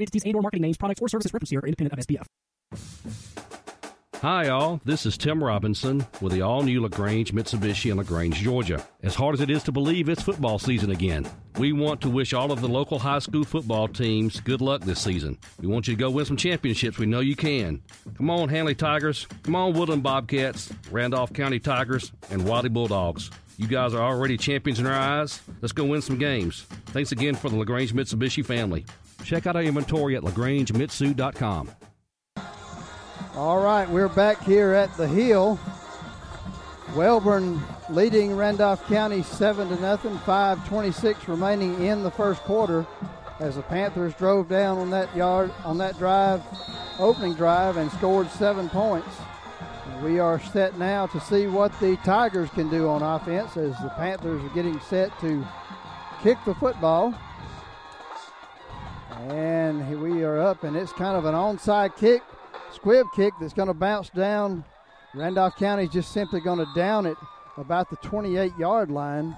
entities and or marketing names, products, or services referenced here are independent of SPF. Hi, all. This is Tim Robinson with the all new LaGrange Mitsubishi in LaGrange, Georgia. As hard as it is to believe, it's football season again. We want to wish all of the local high school football teams good luck this season. We want you to go win some championships. We know you can. Come on, Handley Tigers. Come on, Woodland Bobcats, Randolph County Tigers, and Wadley Bulldogs. You guys are already champions in our eyes. Let's go win some games. Thanks again for the LaGrange Mitsubishi family. Check out our inventory at lagrangemitsu.com. All right, we're back here at the Hill. Wellborn leading Randolph County 7 to nothing, 5:26 remaining in the first quarter as the Panthers drove down on that yard on that drive, opening drive and scored 7 points. We are set now to see what the Tigers can do on offense as the Panthers are getting set to kick the football. And we are up, and it's kind of an onside kick, squib kick that's going to bounce down. Randolph County is just simply going to down it about the 28 yard line.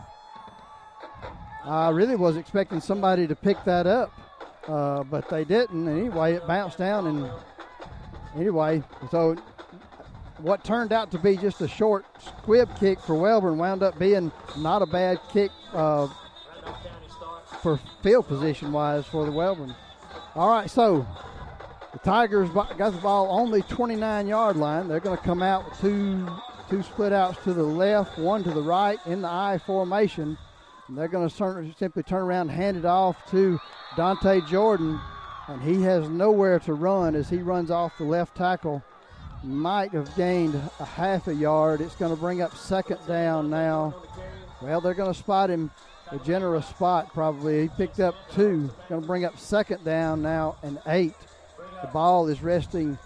I really was expecting somebody to pick that up, uh, but they didn't. Anyway, it bounced down, and anyway, so what turned out to be just a short squib kick for Wellborn wound up being not a bad kick uh, for field position wise for the Wellborn. All right, so the Tigers got the ball on the 29 yard line. They're going to come out with two two split outs to the left, one to the right in the I formation. And they're going to simply turn around and hand it off to Dante Jordan. And he has nowhere to run as he runs off the left tackle. Might have gained a half a yard. It's going to bring up second down now. Well, they're going to spot him a generous spot probably. He picked up two. Going to bring up second down now and eight. The ball is resting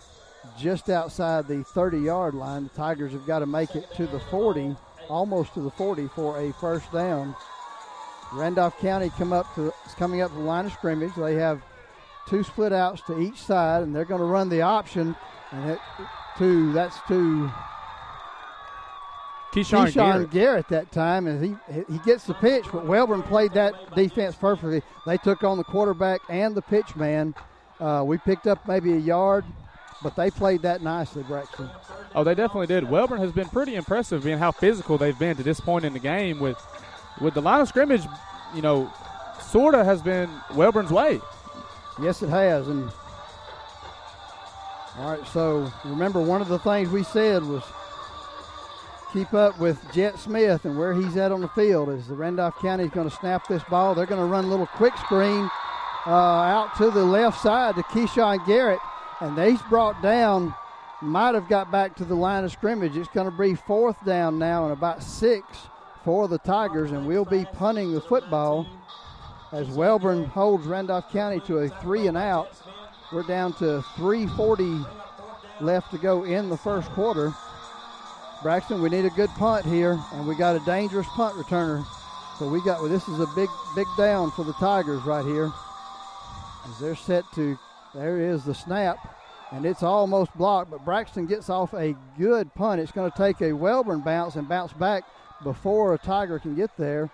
just outside the 30 yard line. The Tigers have got to make it to the 40, almost to the 40 for a first down. Randolph County come up to coming up to the line of scrimmage. They have two split outs to each side, and they're going to run the option. And it, to that's to Keyshawn, Keyshawn Garrett. Garrett that time, and he he gets the pitch, but Wellborn played that defense perfectly. They took on the quarterback and the pitch man. Uh, we picked up maybe a yard, but they played that nicely, Braxton. Oh, they definitely did. Wellborn has been pretty impressive, being how physical they've been to this point in the game. With with the line of scrimmage, you know, sorta has been Wellborn's way. Yes, it has. And all right, so remember one of the things we said was keep up with Jet Smith and where he's at on the field. As the Randolph County is going to snap this ball, they're going to run a little quick screen uh, out to the left side to Keyshawn Garrett, and he's brought down. Might have got back to the line of scrimmage. It's going to be fourth down now and about six for the Tigers, and we'll be punting the football as Wellborn holds Randolph County to a three and out. We're down to 340 left to go in the first quarter. Braxton, we need a good punt here, and we got a dangerous punt returner. So we got well, this is a big, big down for the Tigers right here. As they're set to, there is the snap, and it's almost blocked. But Braxton gets off a good punt. It's going to take a Wellborn bounce and bounce back before a Tiger can get there,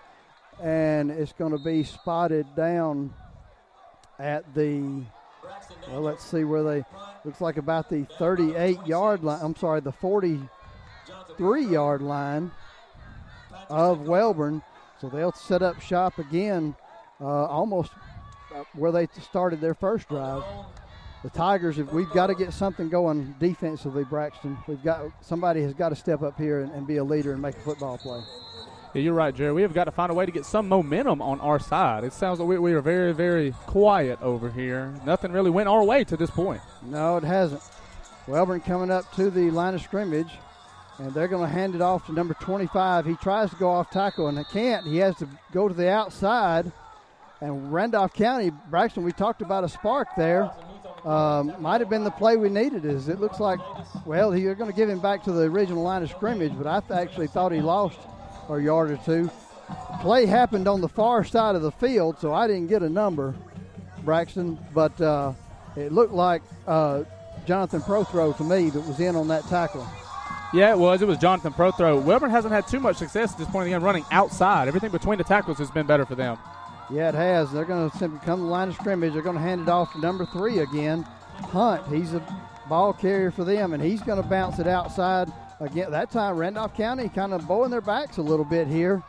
and it's going to be spotted down at the. Well, let's see where they. Looks like about the 38 yard line. I'm sorry, the 43 yard line of Wellborn. So they'll set up shop again, uh, almost uh, where they started their first drive. The Tigers, if we've got to get something going defensively, Braxton. We've got somebody has got to step up here and, and be a leader and make a football play. Yeah, you're right, Jerry. We have got to find a way to get some momentum on our side. It sounds like we, we are very, very quiet over here. Nothing really went our way to this point. No, it hasn't. Wellborn coming up to the line of scrimmage, and they're going to hand it off to number 25. He tries to go off tackle, and he can't. He has to go to the outside And Randolph County, Braxton, we talked about a spark there. Um, might have been the play we needed. Is it looks like, well, you're going to give him back to the original line of scrimmage, but I th- actually thought he lost a yard or two. Play happened on the far side of the field, so I didn't get a number, Braxton, but uh, it looked like uh, Jonathan Prothrow to me that was in on that tackle. Yeah, it was. It was Jonathan Prothrow. Wellborn hasn't had too much success at this point in the game running outside. Everything between the tackles has been better for them. Yeah, it has. They're going to come to the line of scrimmage. They're going to hand it off to number three again. Hunt, he's a ball carrier for them, and he's going to bounce it outside again. That time, Randolph County kind of bowing their backs a little bit here.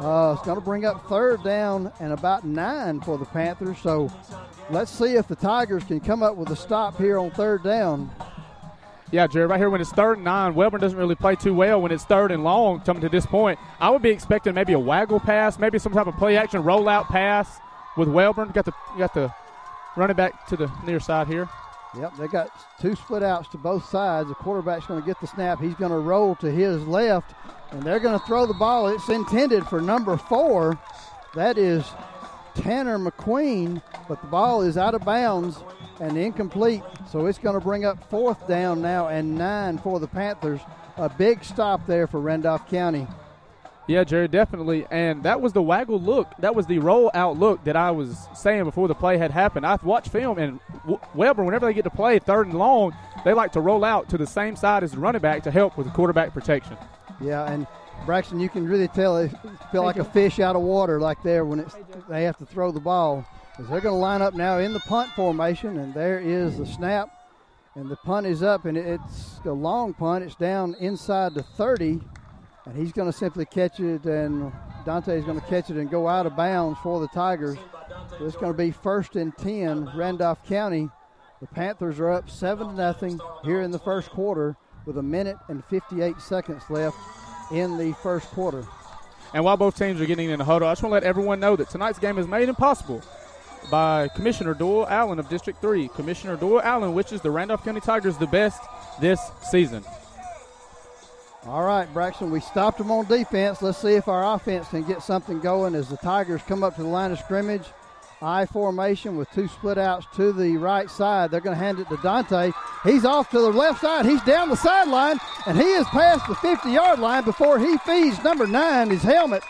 Uh, it's going to bring up third down and about nine for the Panthers. So let's see if the Tigers can come up with a stop here on third down. Yeah, Jerry, right here when it's third and nine, Wellborn doesn't really play too well when it's third and long coming to this point. I would be expecting maybe a waggle pass, maybe some type of play action rollout pass with Wellborn. Got the got the running back to the near side here. Yep, they got two split outs to both sides. The quarterback's going to get the snap. He's going to roll to his left, and they're going to throw the ball. It's intended for number four. That is Tanner McQueen, but the ball is out of bounds and incomplete. So it's going to bring up fourth down now and nine for the Panthers. A big stop there for Randolph County. Yeah, Jerry, definitely. And that was the waggle look. That was the roll out look that I was saying before the play had happened. I've watched film, and Wellborn, whenever they get to play third and long, they like to roll out to the same side as the running back to help with the quarterback protection. Yeah, and Braxton, you can really tell they feel like a fish out of water, like there when it's, they have to throw the ball. Because they're going to line up now in the punt formation, and there is the snap, and the punt is up, and it's a long punt. It's down inside the 30, and he's going to simply catch it, and Dante is going to catch it and go out of bounds for the Tigers. So it's going to be first and 10, Randolph County. The Panthers are up 7 0 here in the first quarter with a minute and 58 seconds left in the first quarter. And while both teams are getting in the huddle, I just want to let everyone know that tonight's game is made impossible by Commissioner Doyle Allen of District 3. Commissioner Doyle Allen wishes the Randolph County Tigers the best this season. All right, Braxton, we stopped them on defense. Let's see if our offense can get something going as the Tigers come up to the line of scrimmage. I formation with two split outs to the right side. They're going to hand it to Dante. He's off to the left side. He's down the sideline, and he is past the 50 yard line before he feeds number nine his helmet.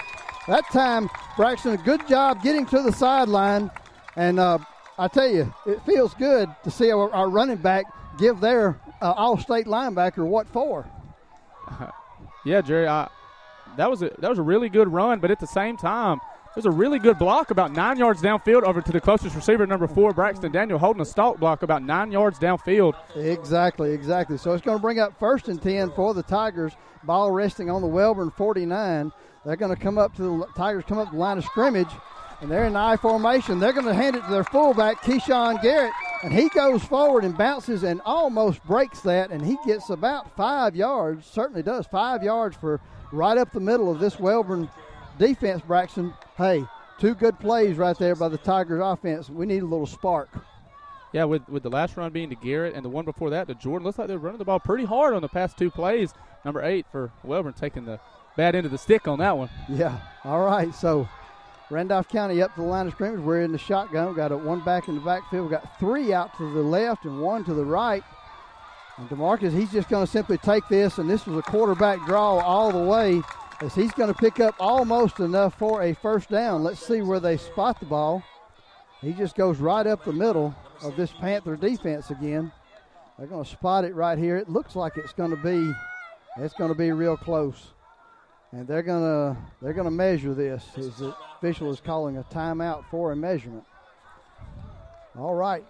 That time, Braxton, a good job getting to the sideline. And uh, I tell you, it feels good to see our, our running back give their uh, all state linebacker what for. Yeah, Jerry, I, that was a that was a really good run, but at the same time, there's a really good block about nine yards downfield over to the closest receiver, number four, Braxton Daniel, holding a stalk block about nine yards downfield. Exactly, exactly. So it's going to bring up first and 10 for the Tigers. Ball resting on the Wellborn 49. They're going to come up to the Tigers, come up the line of scrimmage, and they're in I formation. They're going to hand it to their fullback, Keyshawn Garrett, and he goes forward and bounces and almost breaks that, and he gets about five yards, certainly does, five yards for right up the middle of this Wellborn defense, Braxton. Hey, two good plays right there by the Tigers offense. We need a little spark. Yeah, with with the last run being to Garrett and the one before that to Jordan, looks like they're running the ball pretty hard on the past two plays. Number eight for Wellborn taking the bad end of the stick on that one. Yeah. All right. So Randolph County up to the line of scrimmage. We're in the shotgun. We've got one back in the backfield. We've got three out to the left and one to the right. And DeMarcus, he's just going to simply take this, and this was a quarterback draw all the way as he's going to pick up almost enough for a first down. Let's see where they spot the ball. He just goes right up the middle of this Panther defense again. They're going to spot it right here. It looks like it's going to be it's going to be real close. And they're to they're to measure this. As the official is calling a timeout for a measurement. All right.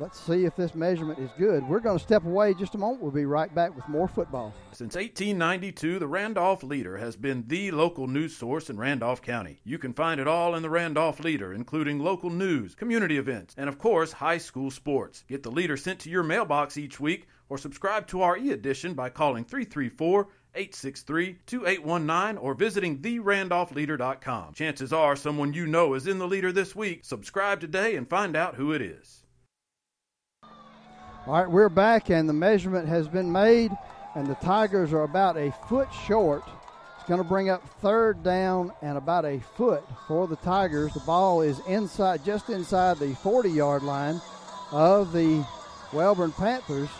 Let's see if this measurement is good. We're to step away just a moment. We'll be right back with more football. Since 1892, the Randolph Leader has been the local news source in Randolph County. You can find it all in the Randolph Leader, including local news, community events, and of course, high school sports. Get the Leader sent to your mailbox each week or subscribe to our e edition by calling 334 863 2819 or visiting therandolphleader.com. Chances are someone you know is in the leader this week. Subscribe today and find out who it is. All right, we're back, and the measurement has been made, and the Tigers are about a foot short. It's going to bring up third down and about a foot for the Tigers. The ball is inside, just inside the 40 yard line of the Wellborn Panthers.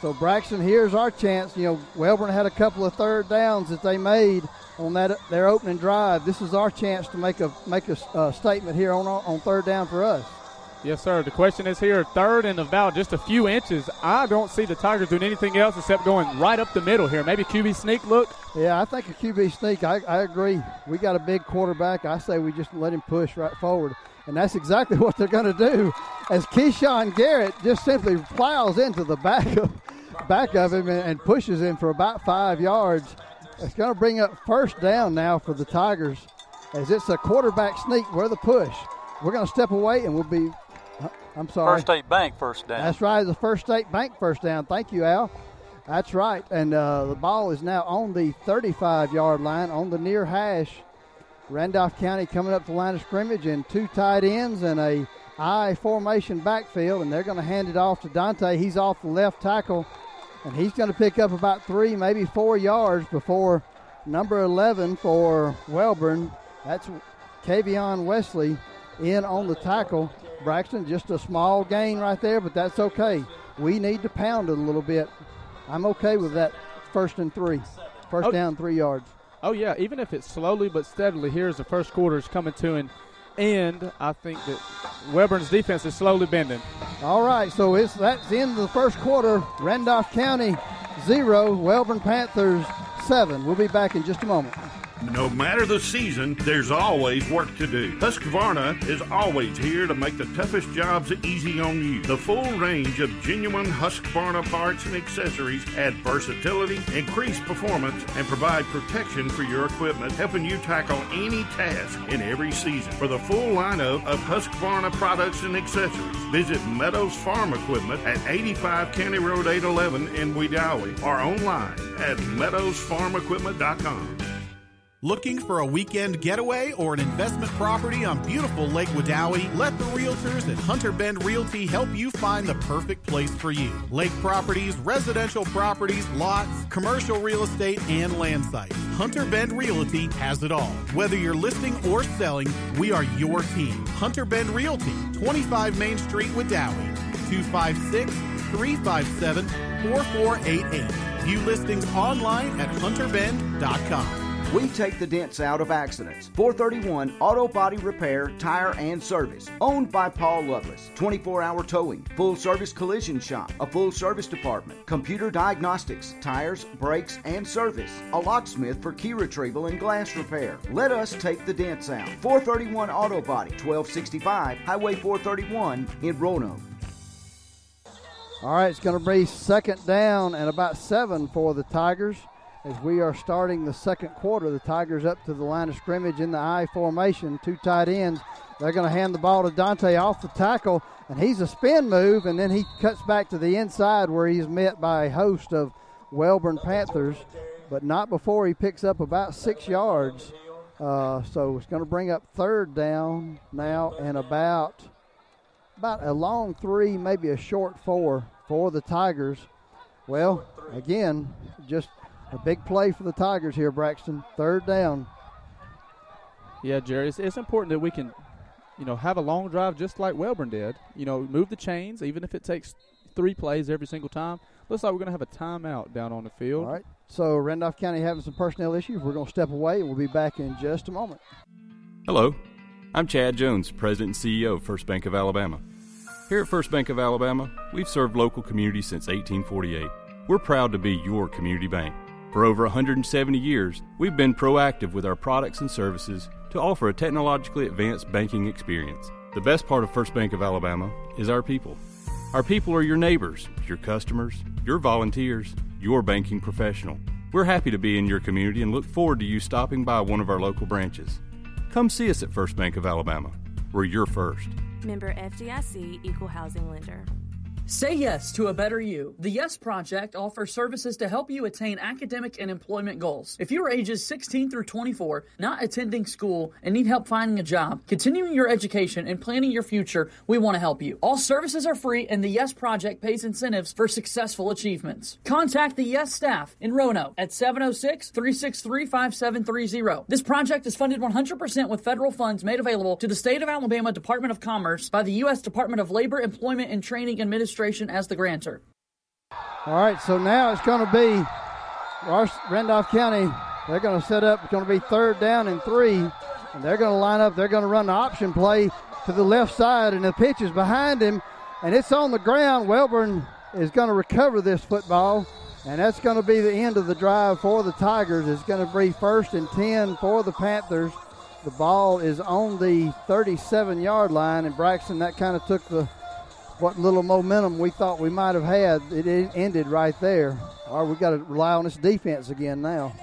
So Braxton, here's our chance. You know, Wellborn had a couple of third downs that they made on that their opening drive. This is our chance to make a make a uh, statement here on on third down for us. Yes, sir. The question is here, third and about just a few inches. I don't see the Tigers doing anything else except going right up the middle here. Maybe QB sneak look. Yeah, I think a QB sneak. I, I agree. We got a big quarterback. I say we just let him push right forward. And that's exactly what they're going to do as Keyshawn Garrett just simply plows into the back of, back of him and, and pushes him for about five yards. It's going to bring up first down now for the Tigers as it's a quarterback sneak where the push. We're going to step away and we'll be I'm sorry. First State Bank first down. That's right. The First State Bank first down. Thank you, Al. That's right. And uh, the ball is now on the 35 yard line on the near hash. Randolph County coming up the line of scrimmage and two tight ends and a I formation backfield, and they're going to hand it off to Dante. He's off the left tackle, and he's going to pick up about three, maybe four yards before number 11 for Wellborn. That's Kavion Wesley in on the tackle. Braxton, just a small gain right there, but that's okay. We need to pound it a little bit. I'm okay with that first and three, first down, three yards. Oh, yeah, even if it's slowly but steadily, here's the first quarter is coming to an end. I think that Wellborn's defense is slowly bending. All right, so it's that's the end of the first quarter. Randolph County zero, Wellborn Panthers seven. We'll be back in just a moment. No matter the season, there's always work to do. Husqvarna is always here to make the toughest jobs easy on you. The full range of genuine Husqvarna parts and accessories add versatility, increase performance, and provide protection for your equipment, helping you tackle any task in every season. For the full lineup of Husqvarna products and accessories, visit Meadows Farm Equipment at 85 County Road 811 in Wedowee or online at meadowsfarmequipment.com. Looking for a weekend getaway or an investment property on beautiful Lake Wedowee? Let the realtors at Hunter Bend Realty help you find the perfect place for you. Lake properties, residential properties, lots, commercial real estate, and land sites. Hunter Bend Realty has it all. Whether you're listing or selling, we are your team. Hunter Bend Realty, 25 Main Street, Wedowee, 256 357 4488. View listings online at hunterbend.com. We take the dents out of accidents. 431 Auto Body Repair, Tire and Service. Owned by Paul Lovelace. 24 hour towing, full service collision shop, a full service department, computer diagnostics, tires, brakes, and service. A locksmith for key retrieval and glass repair. Let us take the dents out. 431 Auto Body, 1265 Highway 431 in Roanoke. All right, it's going to be second down and about seven for the Tigers as we are starting the second quarter. The Tigers up to the line of scrimmage in the I formation, two tight ends. They're going to hand the ball to Dante off the tackle, and he's a spin move, and then he cuts back to the inside where he's met by a host of Wellborn Panthers, but not before he picks up about six yards. Uh, so it's going to bring up third down now and about about a long three, maybe a short four for the Tigers. Well, again, just a big play for the Tigers here, Braxton. Third down. Yeah, Jerry, it's, it's important that we can, you know, have a long drive just like Wellborn did. You know, move the chains, even if it takes three plays every single time. Looks like we're going to have a timeout down on the field. All right. So Randolph County having some personnel issues. We're going to step away, and we'll be back in just a moment. Hello, I'm Chad Jones, President and CEO of First Bank of Alabama. Here at First Bank of Alabama, we've served local communities since 1848. We're proud to be your community bank. For over 170 years, we've been proactive with our products and services to offer a technologically advanced banking experience. The best part of First Bank of Alabama is our people. Our people are your neighbors, your customers, your volunteers, your banking professional. We're happy to be in your community and look forward to you stopping by one of our local branches. Come see us at First Bank of Alabama. We're your first. Member FDIC Equal Housing Lender. Say yes to a better you. The Yes Project offers services to help you attain academic and employment goals. If you are ages 16 through 24, not attending school, and need help finding a job, continuing your education, and planning your future, we want to help you. All services are free, and the Yes Project pays incentives for successful achievements. Contact the Yes staff in Roanoke at 706 363 5730. This project is funded 100% with federal funds made available to the State of Alabama Department of Commerce by the U.S. Department of Labor, Employment, and Training Administration as the grantor. All right, so now it's going to be Randolph County. They're going to set up. It's going to be third down and three, and they're going to line up. They're going to run the option play to the left side, and the pitch is behind him, and it's on the ground. Wellborn is going to recover this football, and that's going to be the end of the drive for the Tigers. It's going to be first and 10 for the Panthers. The ball is on the 37 yard line, and Braxton, that kind of took the what little momentum we thought we might have had, it ended right there. All right, we've got to rely on this defense again now.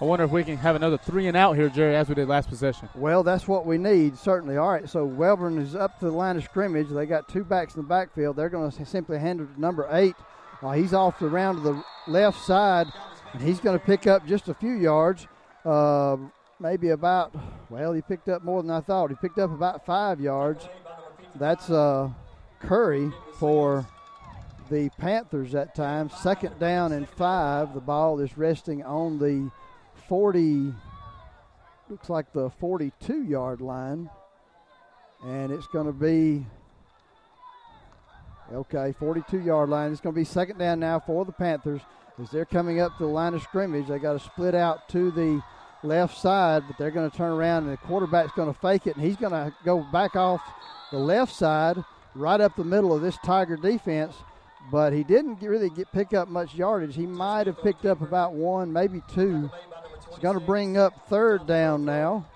I wonder if we can have another three and out here, Jerry, as we did last possession. Well, that's what we need, certainly. All right, so Wellborn is up to the line of scrimmage. They got two backs in the backfield. They're going to simply handle number eight. Uh, he's off the round to the left side, and he's going to pick up just a few yards. Uh, maybe about, well, he picked up more than I thought. He picked up about five yards. That's uh, Curry for the Panthers that time. Second down and five. The ball is resting on the 40, looks like the 42 yard line. And it's going to be, okay, 42 yard line. It's going to be second down now for the Panthers as they're coming up to the line of scrimmage. They got to split out to the left side, but they're going to turn around and the quarterback's going to fake it, and he's going to go back off the left side, right up the middle of this Tiger defense. But he didn't really get pick up much yardage. He might have picked up about one, maybe two. He's going to bring up third down now,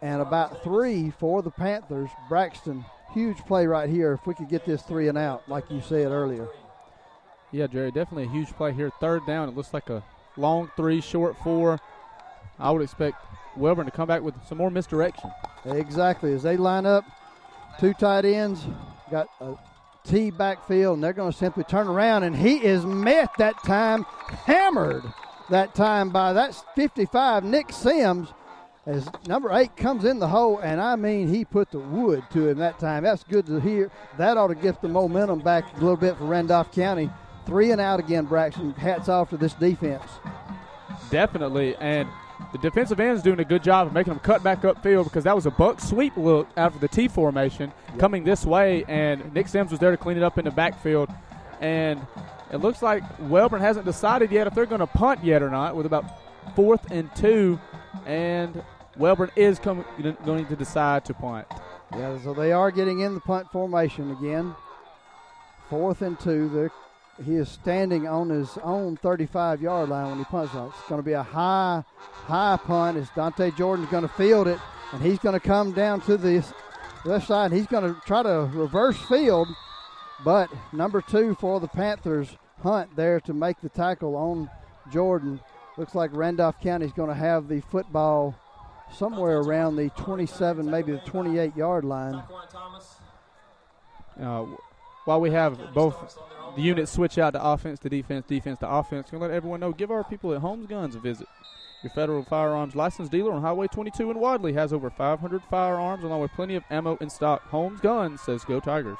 and about three for the Panthers. Braxton, huge play right here. If we could get this three and out, like you said earlier. Yeah, Jerry, definitely a huge play here. Third down. It looks like a long three, short four. I would expect Wellborn to come back with some more misdirection. Exactly. As they line up, two tight ends, got a T backfield, and they're going to simply turn around, and he is met that time, hammered that time by that's 55 Nick Sims as number eight comes in the hole, and I mean he put the wood to him that time. That's good to hear. That ought to get the momentum back a little bit for Randolph County. Three and out again, Braxton. Hats off to this defense. Definitely, and the defensive end is doing a good job of making them cut back upfield because that was a buck sweep look out of the T formation yep. coming this way, and Nick Sims was there to clean it up in the backfield. And it looks like Wellborn hasn't decided yet if they're going to punt yet or not, with about fourth and two, and Wellborn is com- going to decide to punt. Yeah, so they are getting in the punt formation again. Fourth and two. They're he is standing on his own 35 yard line when he punts it. It's going to be a high, high punt as Dante Jordan's going to field it, and he's going to come down to the left side. He's going to try to reverse field, but number two for the Panthers, Hunt, there to make the tackle on Jordan. Looks like Randolph County is going to have the football somewhere around the 27, maybe the 28 yard line. Uh, while we have both the units switch out to offense to defense, defense to offense. Can let everyone know. Give our people at Holmes Guns a visit. Your federal firearms license dealer on Highway 22 in Wadley has over 500 firearms along with plenty of ammo in stock. Holmes Guns says go Tigers.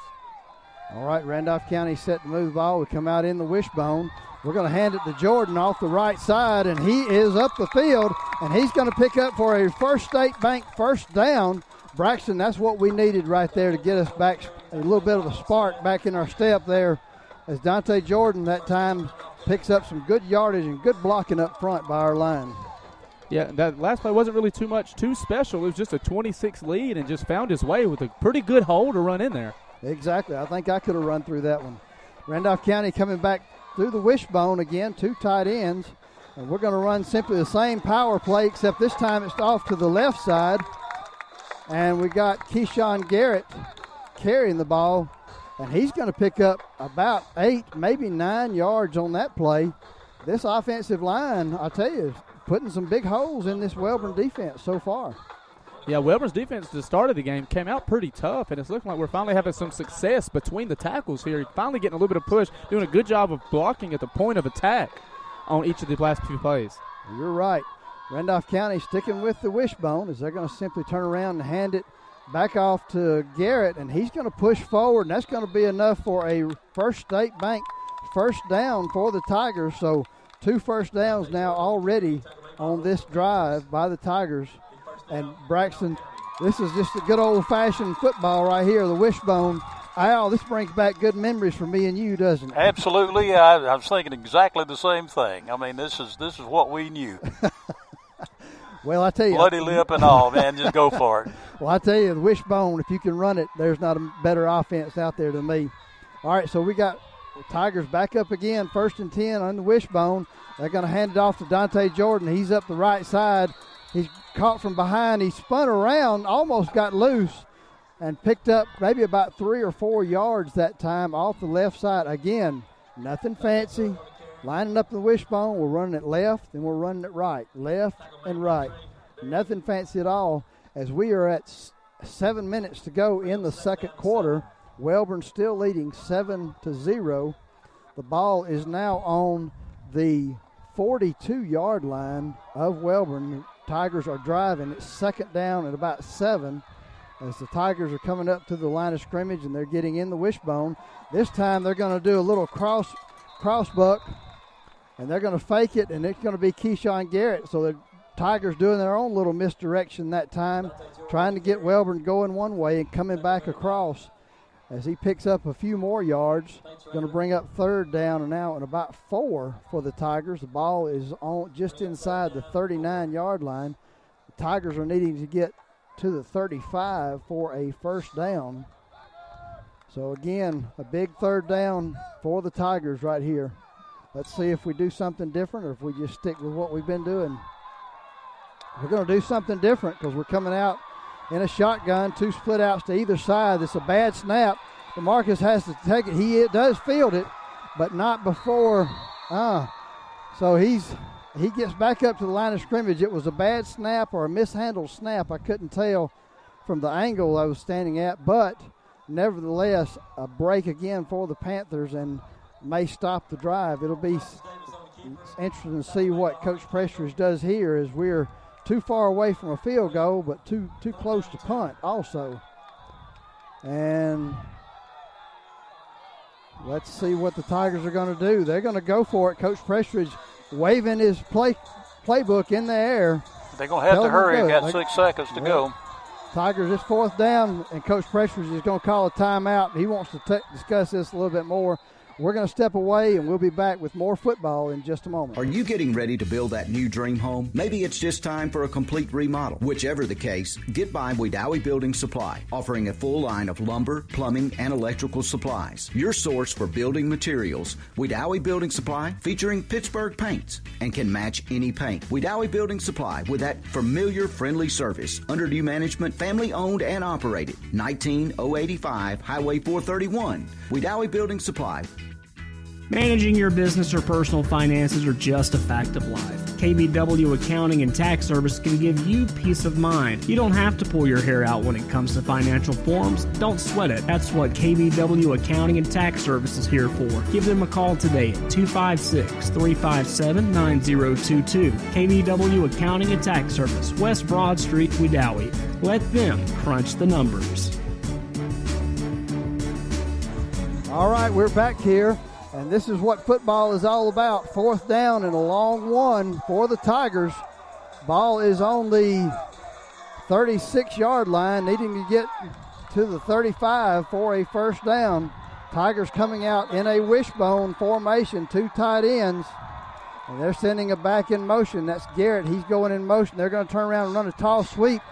All right, Randolph County set to move the ball. We come out in the wishbone. We're going to hand it to Jordan off the right side, and he is up the field, and he's going to pick up for a First State Bank first down. Braxton, that's what we needed right there to get us back a little bit of a spark back in our step there as Dante Jordan that time picks up some good yardage and good blocking up front by our line. Yeah, that last play wasn't really too much too special. It was just a 26 lead and just found his way with a pretty good hole to run in there. Exactly. I think I could have run through that one. Randolph County coming back through the wishbone again, two tight ends. And we're going to run simply the same power play, except this time it's off to the left side. And we got Keyshawn Garrett carrying the ball and he's going to pick up about eight, maybe nine yards on that play. This offensive line, I tell you, putting some big holes in this Wellborn defense so far. Yeah, Wellborn's defense at the start of the game came out pretty tough, and it's looking like we're finally having some success between the tackles here. Finally getting a little bit of push, doing a good job of blocking at the point of attack on each of the last few plays. You're right. Randolph County sticking with the wishbone as they're going to simply turn around and hand it back off to Garrett, and he's going to push forward, and that's going to be enough for a First State Bank first down for the Tigers. So two first downs now already on this drive by the Tigers. And Braxton, this is just a good old fashioned football right here, the wishbone. Al, this brings back good memories for me and you, doesn't it? Absolutely. I, I was thinking exactly the same thing. I mean, this is this is what we knew. well, I tell you, bloody lip and all, man, just go for it. Well, I tell you, the wishbone. If you can run it, there's not a better offense out there than me. All right, so we got Tigers back up again, first and 10 on the wishbone. They're going to hand it off to Dante Jordan. He's up the right side. He's caught from behind. He spun around, almost got loose, and picked up maybe about three or four yards that time off the left side. Again, nothing fancy. Lining up the wishbone, we're running it left and we're running it right. Left and right. Nothing fancy at all as we are at seven minutes to go in the second quarter. Wellborn still leading seven to zero. The ball is now on the 42 yard line of Wellborn. Tigers are driving. It's second down at about seven as the Tigers are coming up to the line of scrimmage and they're getting in the wishbone. This time they're going to do a little cross cross buck and they're going to fake it and it's going to be Keyshawn Garrett. So the Tigers doing their own little misdirection that time, trying to get Wellborn going one way and coming back across as he picks up a few more yards. Going to bring up third down and now and about four for the Tigers. The ball is on just inside the 39 yard line. The Tigers are needing to get to the 35 for a first down. So again, a big third down for the Tigers right here. Let's see if we do something different or if we just stick with what we've been doing. We're going to do something different because we're coming out in a shotgun, two split outs to either side. It's a bad snap. DeMarcus has to take it. He does field it, but not before. Uh, so he's he gets back up to the line of scrimmage. It was a bad snap or a mishandled snap. I couldn't tell from the angle I was standing at, but nevertheless, a break again for the Panthers and may stop the drive. It'll be interesting to see what Coach Prestridge does here as we're too far away from a field goal, but too too close to punt also. And let's see what the Tigers are going to do. They're going to go for it. Coach Prestridge waving his play playbook in the air. They're going to have to hurry. Got like, six seconds to well, go. Tigers is fourth down, and Coach Prestridge is going to call a timeout. He wants to t- discuss this a little bit more. We're going to step away and we'll be back with more football in just a moment. Are you getting ready to build that new dream home? Maybe it's just time for a complete remodel. Whichever the case, get by Wedowee Building Supply, offering a full line of lumber, plumbing, and electrical supplies. Your source for building materials. Wedowee Building Supply featuring Pittsburgh paints and can match any paint. Wedowee Building Supply with that familiar, friendly service. Under new management, family owned and operated. 19085 Highway 431. Wedowee Building Supply. Managing your business or personal finances are just a fact of life. KBW Accounting and Tax Service can give you peace of mind. You don't have to pull your hair out when it comes to financial forms. Don't sweat it. That's what KBW Accounting and Tax Service is here for. Give them a call today at 256 357 9022. KBW Accounting and Tax Service, West Broad Street, Wedowee. Let them crunch the numbers. All right, we're back here. And this is what football is all about. Fourth down and a long one for the Tigers. Ball is on the 36 yard line, needing to get to the 35 for a first down. Tigers coming out in a wishbone formation, two tight ends. And they're sending a back in motion. That's Garrett. He's going in motion. They're going to turn around and run a tall sweep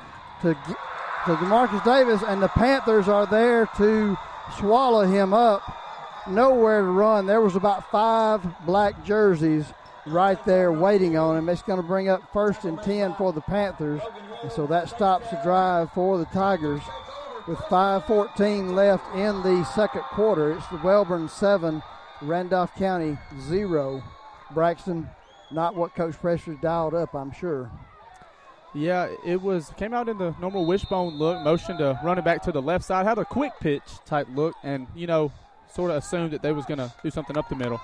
to, to DeMarcus Davis, and the Panthers are there to swallow him up nowhere to run. There was about five black jerseys right there waiting on him. It's going to bring up first and 10 for the Panthers. And so that stops the drive for the Tigers with 5.14 left in the second quarter. It's the Wellborn 7, Randolph County 0. Braxton, not what Coach Prestridge dialed up, I'm sure. Yeah, it was came out in the normal wishbone look, motion to run it back to the left side, had a quick pitch type look, and you know, sort of assumed that they was going to do something up the middle.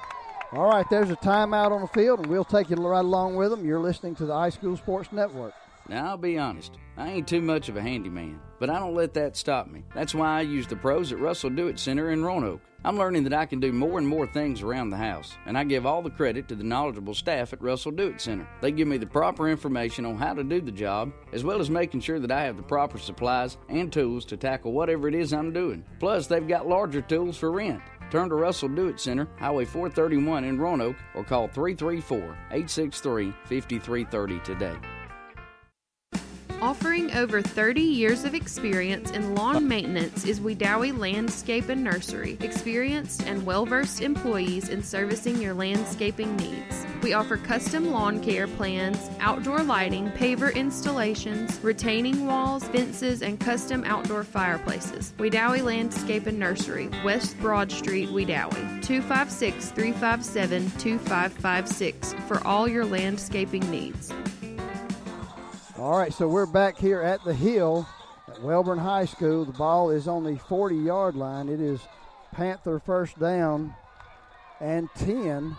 All right, there's a timeout on the field, and we'll take you right along with them. You're listening to the iSchool Sports Network. Now, I'll be honest, I ain't too much of a handyman, but I don't let that stop me. That's why I use the pros at Russell Do It Center in Roanoke. I'm learning that I can do more and more things around the house, and I give all the credit to the knowledgeable staff at Russell Do It Center. They give me the proper information on how to do the job, as well as making sure that I have the proper supplies and tools to tackle whatever it is I'm doing. Plus, they've got larger tools for rent. Turn to Russell Do It Center, Highway 431 in Roanoke, or call 334 863 5330 today. Offering over 30 years of experience in lawn maintenance is Wedowee Landscape and Nursery. Experienced and well versed employees in servicing your landscaping needs. We offer custom lawn care plans, outdoor lighting, paver installations, retaining walls, fences, and custom outdoor fireplaces. Wedowee Landscape and Nursery, West Broad Street, Wedowee. 256 357 2556 for all your landscaping needs. All right, so we're back here at the hill at Wellborn High School. The ball is on the 40 yard line. It is Panther first down and 10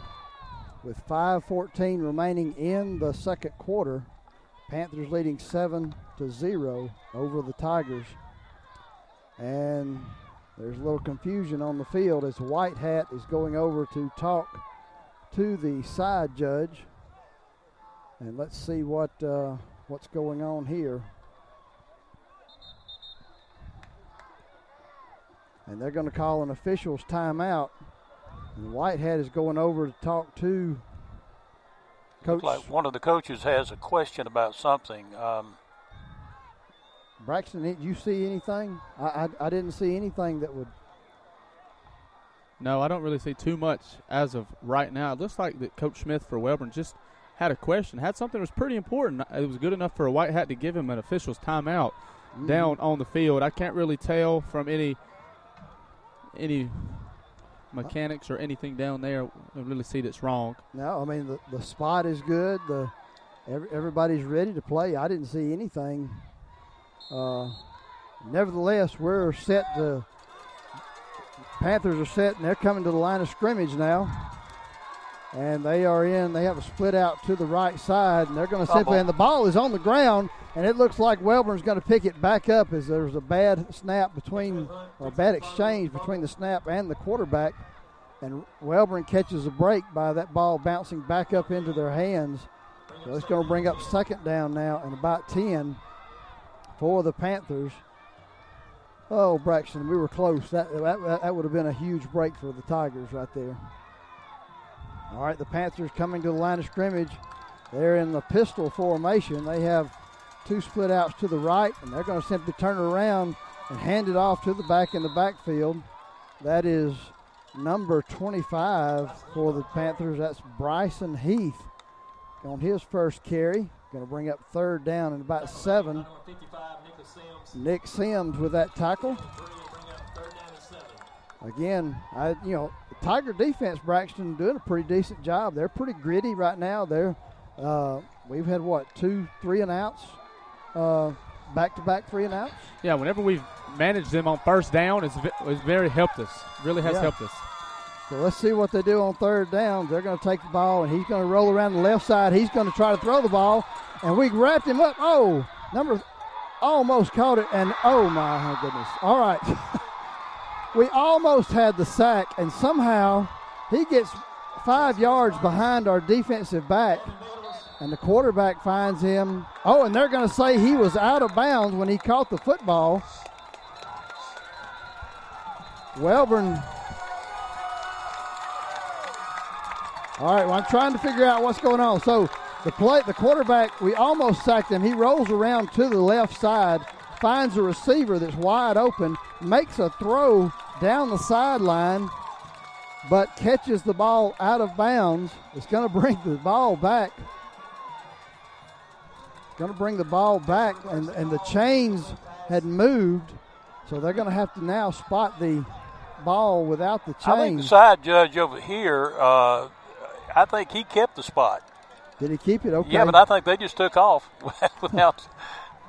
with 5.14 remaining in the second quarter. Panthers leading 7 to 0 over the Tigers. And there's a little confusion on the field as White Hat is going over to talk to the side judge. And let's see what. Uh, what's going on here. And they're going to call an official's timeout. And white hat is going over to talk to Coach. Looks like one of the coaches has a question about something. Um, Braxton, did you see anything? I, I, I didn't see anything that would. No, I don't really see too much as of right now. It looks like that Coach Smith for Wellborn just – had a question, had something that was pretty important. It was good enough for a white hat to give him an official's timeout mm-hmm. down on the field. I can't really tell from any any mechanics or anything down there. I really see that's wrong. No, I mean the, the spot is good. The every, everybody's ready to play. I didn't see anything. Uh, nevertheless, we're set to. Panthers are set, and they're coming to the line of scrimmage now and they are in. They have a split out to the right side, and they're going to simply. And the ball is on the ground, and it looks like Wellborn's going to pick it back up as there's a bad snap between, or bad exchange between the snap and the quarterback, and Wellborn catches a break by that ball bouncing back up into their hands. So it's going to bring up second down now and about ten for the Panthers. Oh, Braxton, we were close. That, that, that would have been a huge break for the Tigers right there. All right, the Panthers coming to the line of scrimmage. They're in the pistol formation. They have two split outs to the right, and they're going to simply turn around and hand it off to the back in the backfield. That is number 25 for the Panthers. That's Bryson Heath on his first carry. Going to bring up third down and about seven. Nick Sims with that tackle. Again, I you know Tiger defense, Braxton, doing a pretty decent job. They're pretty gritty right now. They're uh, we've had what two, three and outs, back to back three and outs. Yeah, whenever we've managed them on first down, it's, it's very helped us. Really has yeah. helped us. So let's see what they do on third down. They're going to take the ball, and he's going to roll around the left side. He's going to try to throw the ball, and we wrapped him up. Oh, number almost caught it, and oh my goodness! All right. we almost had the sack, and somehow he gets five yards behind our defensive back, and the quarterback finds him. Oh, and they're going to say he was out of bounds when he caught the football. Wellborn. All right, well, I'm trying to figure out what's going on. So the play, the quarterback, we almost sacked him. He rolls around to the left side, finds a receiver that's wide open, makes a throw down the sideline, but catches the ball out of bounds. It's going to bring the ball back. Going to bring the ball back, and, and the chains had moved, so they're going to have to now spot the ball without the chains. I think the side judge over here, uh, I think he kept the spot. Did he keep it? Okay. Yeah, but I think they just took off without.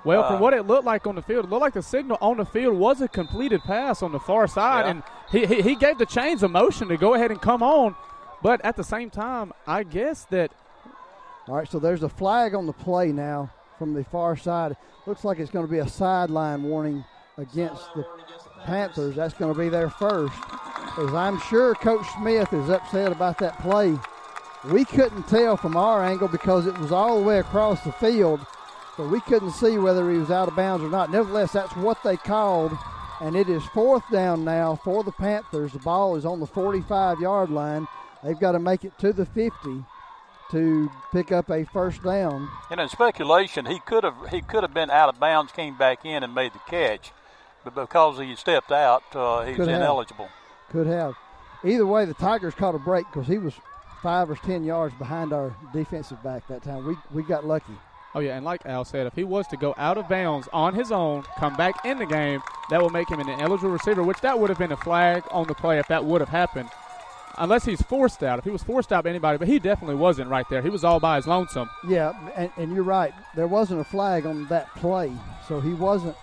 Well, uh, from what it looked like on the field, it looked like the signal on the field was a completed pass on the far side, Yeah. and he, he he gave the chains a motion to go ahead and come on. But at the same time, I guess that All right, so there's a flag on the play now from the far side. Looks like it's going to be a sideline warning against the Panthers. That's going to be there first. As I'm sure Coach Smith is upset about that play. We couldn't tell from our angle because it was all the way across the field, so we couldn't see whether he was out of bounds or not. Nevertheless, that's what they called, and it is fourth down now for the Panthers. The ball is on the 45 yard line. They've got to make it to the 50 to pick up a first down. And in speculation, he could have he could have been out of bounds, came back in and made the catch, but because he stepped out, uh, he's Could have. ineligible. Could have. Either way, the Tigers caught a break because he was five or ten yards behind our defensive back that time. We we got lucky. Oh yeah, and like Al said, if he was to go out of bounds on his own, come back in the game, that will make him an ineligible receiver, which that would have been a flag on the play if that would have happened. Unless he's forced out. If he was forced out by anybody, but he definitely wasn't right there. He was all by his lonesome. Yeah, and, and you're right. There wasn't a flag on that play, so he wasn't.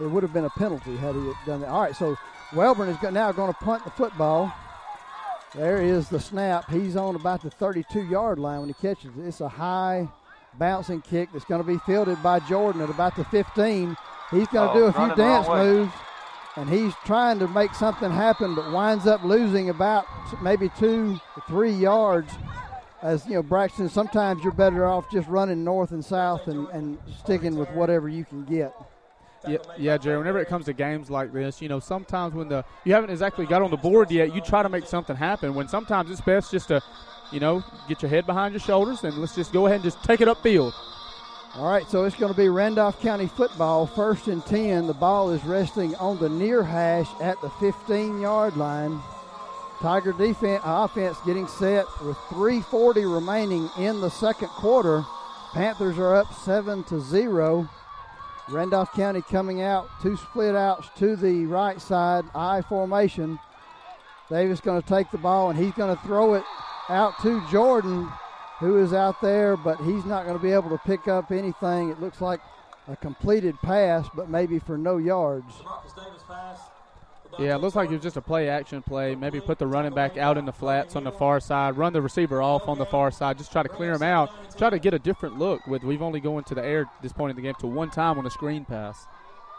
It would have been a penalty had he done that. All right, so Wellborn is now going to punt the football. There is the snap. He's on about the 32 yard line when he catches it. It's a high bouncing kick that's going to be fielded by Jordan at about the 15. He's going to Oh, do a few running the wrong dance moves, and he's trying to make something happen, but winds up losing about maybe two, three yards. As you know, Braxton, sometimes you're better off just running north and south and, and sticking with whatever you can get. Yeah, yeah, Jerry. Whenever it comes to games like this, you know, sometimes when the you haven't exactly got on the board yet, you try to make something happen. When sometimes it's best just to, you know, get your head behind your shoulders and let's just go ahead and just take it upfield. All right, so it's going to be Randolph County football, first and 10. The ball is resting on the near hash at the 15 yard line. Tiger defense, uh, offense getting set with 340 remaining in the second quarter. Panthers are up 7 to 0. Randolph County coming out, two split outs to the right side, I formation. Davis going to take the ball and he's going to throw it out to Jordan, who is out there, but he's not going to be able to pick up anything. It looks like a completed pass, but maybe for no yards. Yeah, it looks like it was just a play action play. Maybe put the running back out in the flats on the far side, run the receiver off on the far side, just try to clear him out, try to get a different look. With we've only going to the air at this point in the game to one time on a screen pass.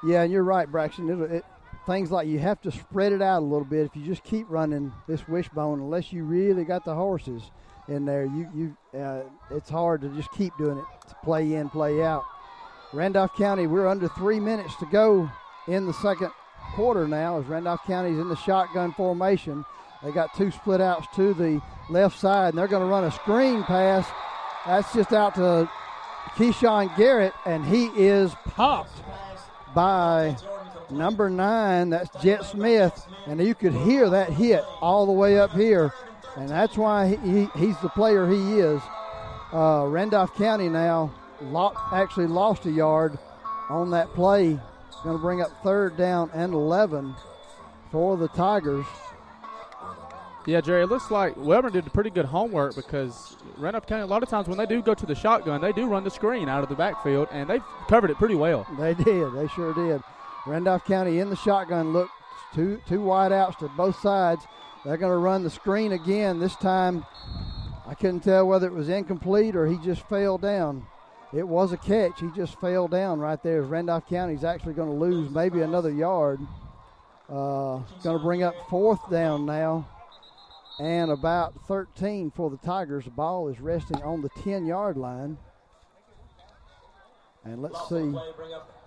Yeah, and you're right, Braxton. It, it, things like you have to spread it out a little bit. If you just keep running this wishbone, unless you really got the horses in there, you you uh, it's hard to just keep doing it. To play in, play out. Randolph County, we're under three minutes to go in the second quarter now. As Randolph County's in the shotgun formation, they got two split outs to the left side, and they're going to run a screen pass. That's just out to Keyshawn Garrett, and he is popped by number nine. That's Jet Smith, and you could hear that hit all the way up here, and that's why he, he, he's the player he is. Uh, Randolph County now lo- actually lost a yard on that play. Going to bring up third down and 11 for the Tigers. Yeah, Jerry, it looks like Wellborn did pretty good homework because Randolph County, a lot of times when they do go to the shotgun, they do run the screen out of the backfield, and they've covered it pretty well. They did. They sure did. Randolph County in the shotgun look two two wide outs to both sides. They're going to run the screen again. This time, I couldn't tell whether it was incomplete or he just fell down. It was a catch. He just fell down right there. Randolph County's actually going to lose maybe another yard. Uh, going to bring up fourth down now, and about 13 for the Tigers. The ball is resting on the 10 yard line. And let's see.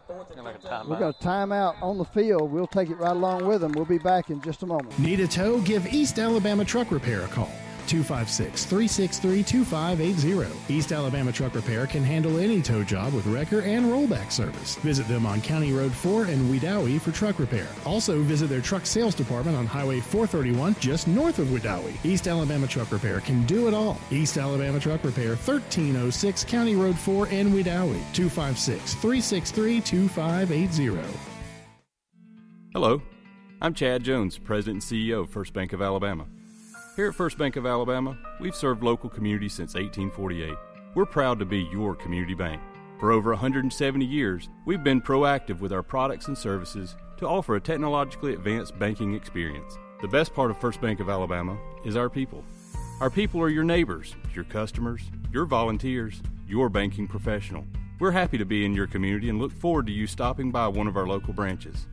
We're going to time out on the field. We'll take it right along with them. We'll be back in just a moment. Need a tow? Give East Alabama Truck Repair a call. 256 363 2580. East Alabama Truck Repair can handle any tow job with wrecker and rollback service. Visit them on County Road 4 in Wedowee for truck repair. Also, visit their truck sales department on Highway 431 just north of Wedowee. East Alabama Truck Repair can do it all. East Alabama Truck Repair, 1306 County Road 4 in Wedowee. 256 363 2580. Hello, I'm Chad Jones, President and CEO of First Bank of Alabama. Here at First Bank of Alabama, we've served local communities since 1848. We're proud to be your community bank. For over 170 years, we've been proactive with our products and services to offer a technologically advanced banking experience. The best part of First Bank of Alabama is our people. Our people are your neighbors, your customers, your volunteers, your banking professional. We're happy to be in your community and look forward to you stopping by one of our local branches.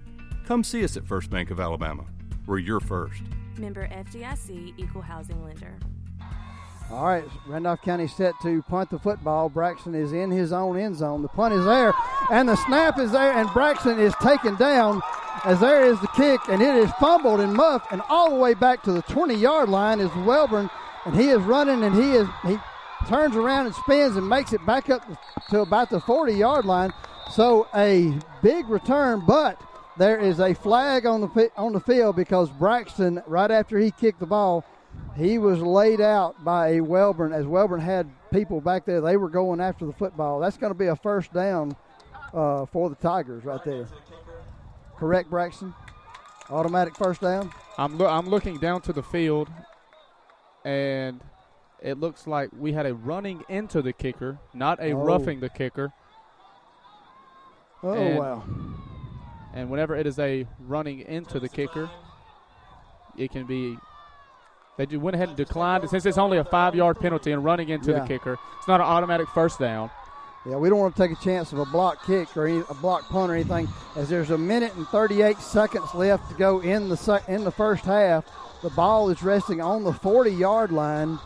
Come see us at First Bank of Alabama. We're your first. Member FDIC Equal Housing Lender. All right, Randolph County set to punt the football. Braxton is in his own end zone. The punt is there, and the snap is there, and Braxton is taken down as there is the kick, and it is fumbled and muffed, and all the way back to the 20-yard line is Wellborn, and he is running, and he is he turns around and spins and makes it back up to about the 40-yard line. So a big return, but there is a flag on the on the field because Braxton, right after he kicked the ball he was laid out by a Wellborn as Wellborn had people back there. They were going after the football. That's going to be a first down uh, for the Tigers right there. Correct, Braxton? Automatic first down? I'm, lo- I'm looking down to the field, and it looks like we had a running into the kicker, not a Oh. roughing the kicker. Oh, And- wow. And whenever it is a running into the kicker, it can be. They do, went ahead and declined it since it's only a five yard penalty and running into Yeah. the kicker. It's not an automatic first down. Yeah, we don't want to take a chance of a block kick or any, a block punt or anything, as there's a minute and 38 seconds left to go in the sec- in the first half. The ball is resting on the 40-yard line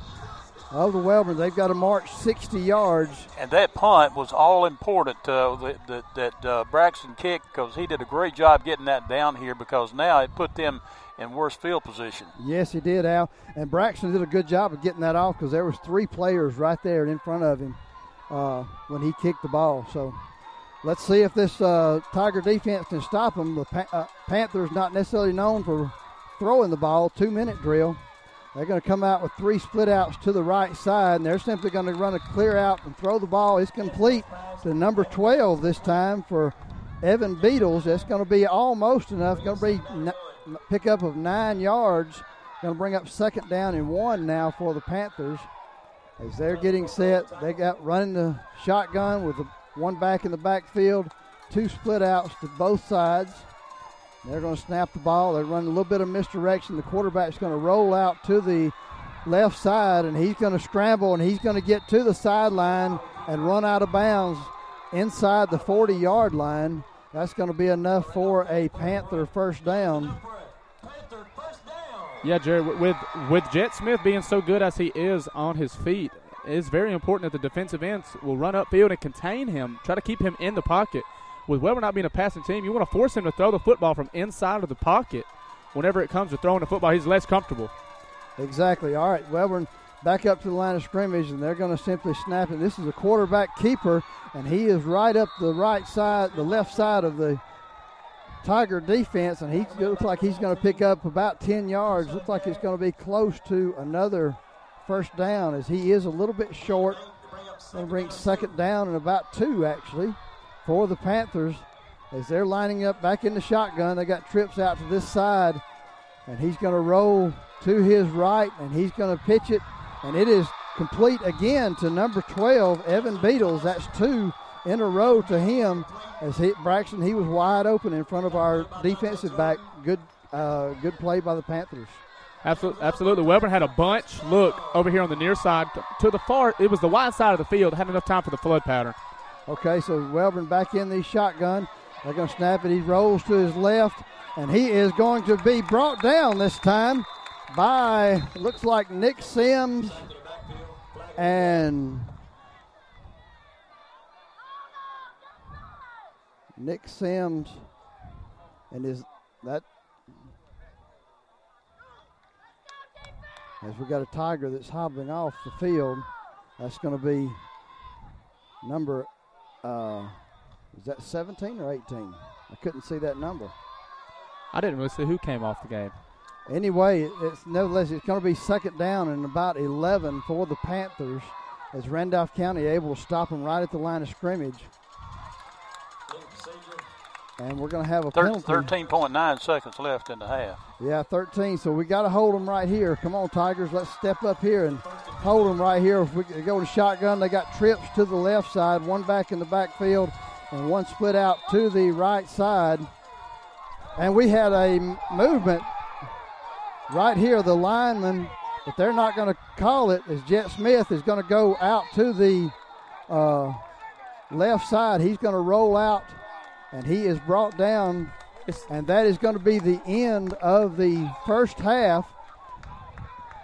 of the Wellborn. They've got to march 60 yards. And that punt was all important uh, that that, that uh, Braxton kicked because he did a great job getting that down here because now it put them in worse field position. Yes, he did, Al. And Braxton did a good job of getting that off because there was three players right there in front of him uh, when he kicked the ball. So let's see if this uh, Tiger defense can stop him. The pa- uh, Panthers not necessarily known for throwing the ball. Two minute drill. They're going to come out with three split outs to the right side, and they're simply going to run a clear out and throw the ball. It's complete to number 12 this time for Evan Beatles. That's going to be almost enough. Going to be pickup of nine yards. Going to bring up second down and one now for the Panthers. As they're getting set, they got running the shotgun with the one back in the backfield, two split outs to both sides. They're going to snap the ball. They're running a little bit of misdirection. The quarterback's going to roll out to the left side, and he's going to scramble, and he's going to get to the sideline and run out of bounds inside the 40 yard line. That's going to be enough for a Panther first down. Yeah, Jerry, with with Jet Smith being so good as he is on his feet, it's very important that the defensive ends will run upfield and contain him, try to keep him in the pocket. With Weber not being a passing team, you want to force him to throw the football from inside of the pocket. Whenever it comes to throwing the football, he's less comfortable. Exactly. All right, Wellborn back up to the line of scrimmage, and they're going to simply snap it. This is a quarterback keeper, and he is right up the right side, the left side of the Tiger defense, and he looks like he's going to pick up about 10 yards. Looks like it's going to be close to another first down, as he is a little bit short. Going to bring second down and about two, actually, for the Panthers. As they're lining up back in the shotgun, they got trips out to this side, and he's going to roll to his right, and he's going to pitch it, and it is complete again to number 12, Evan Beatles. That's two in a row to him. As he, Braxton, he was wide open in front of our defensive back. Good, uh, good play by the Panthers. Absolutely, absolutely. Weber had a bunch. Look over here on the near side to the far. It was the wide side of the field. Had enough time for the flood pattern. Okay, so Wellborn back in the shotgun. They're going to snap it. He rolls to his left, and he is going to be brought down this time by looks like Nick Sims and Nick Sims and is that as we got a tiger that's hobbling off the field that's going to be number uh, is that 17 or 18 i couldn't see that number I didn't really see who came off the game. Anyway, it's nevertheless it's going to be second down and about 11 for the Panthers as Randolph County able to stop them right at the line of scrimmage. And we're going to have a Thir- penalty. 13.9 seconds left in the half. Yeah, 13. So we got to hold them right here. Come on, Tigers. Let's step up here and hold them right here. If we go to shotgun, they got trips to the left side, one back in the backfield, and one split out to the right side. And we had a movement right here. The lineman, if they're not going to call it, is Jet Smith is going to go out to the uh, left side. He's going to roll out, and he is brought down, and that is going to be the end of the first half.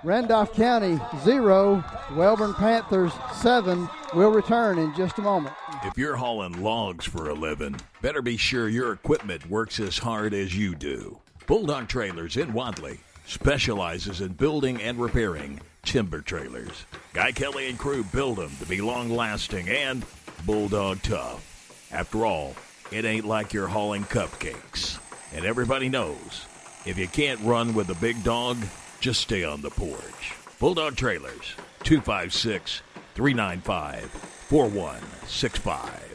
Randolph County zero, Wellborn Panthers seven. We'll return in just a moment. If you're hauling logs for a living, better be sure your equipment works as hard as you do. Bulldog Trailers in Wadley specializes in building and repairing timber trailers. Guy Kelly and crew build them to be long lasting and bulldog tough. After all, it ain't like you're hauling cupcakes. And everybody knows if you can't run with a big dog, just stay on the porch. Bulldog Trailers, 256 395 4165.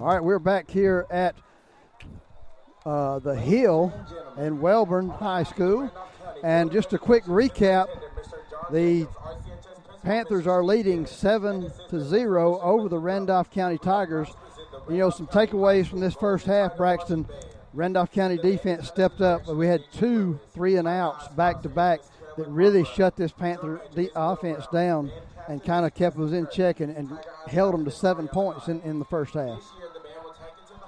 All right, we're back here at uh, the Hill in Wellborn High School. And just a quick recap the Panthers are leading 7 to 0 over the Randolph County Tigers. You know, some takeaways from this first half, Braxton. Randolph County defense stepped up, but we had two three and outs back to back that really shut this Panther offense down and kind of kept us in check and, and held them to seven points in, in the first half.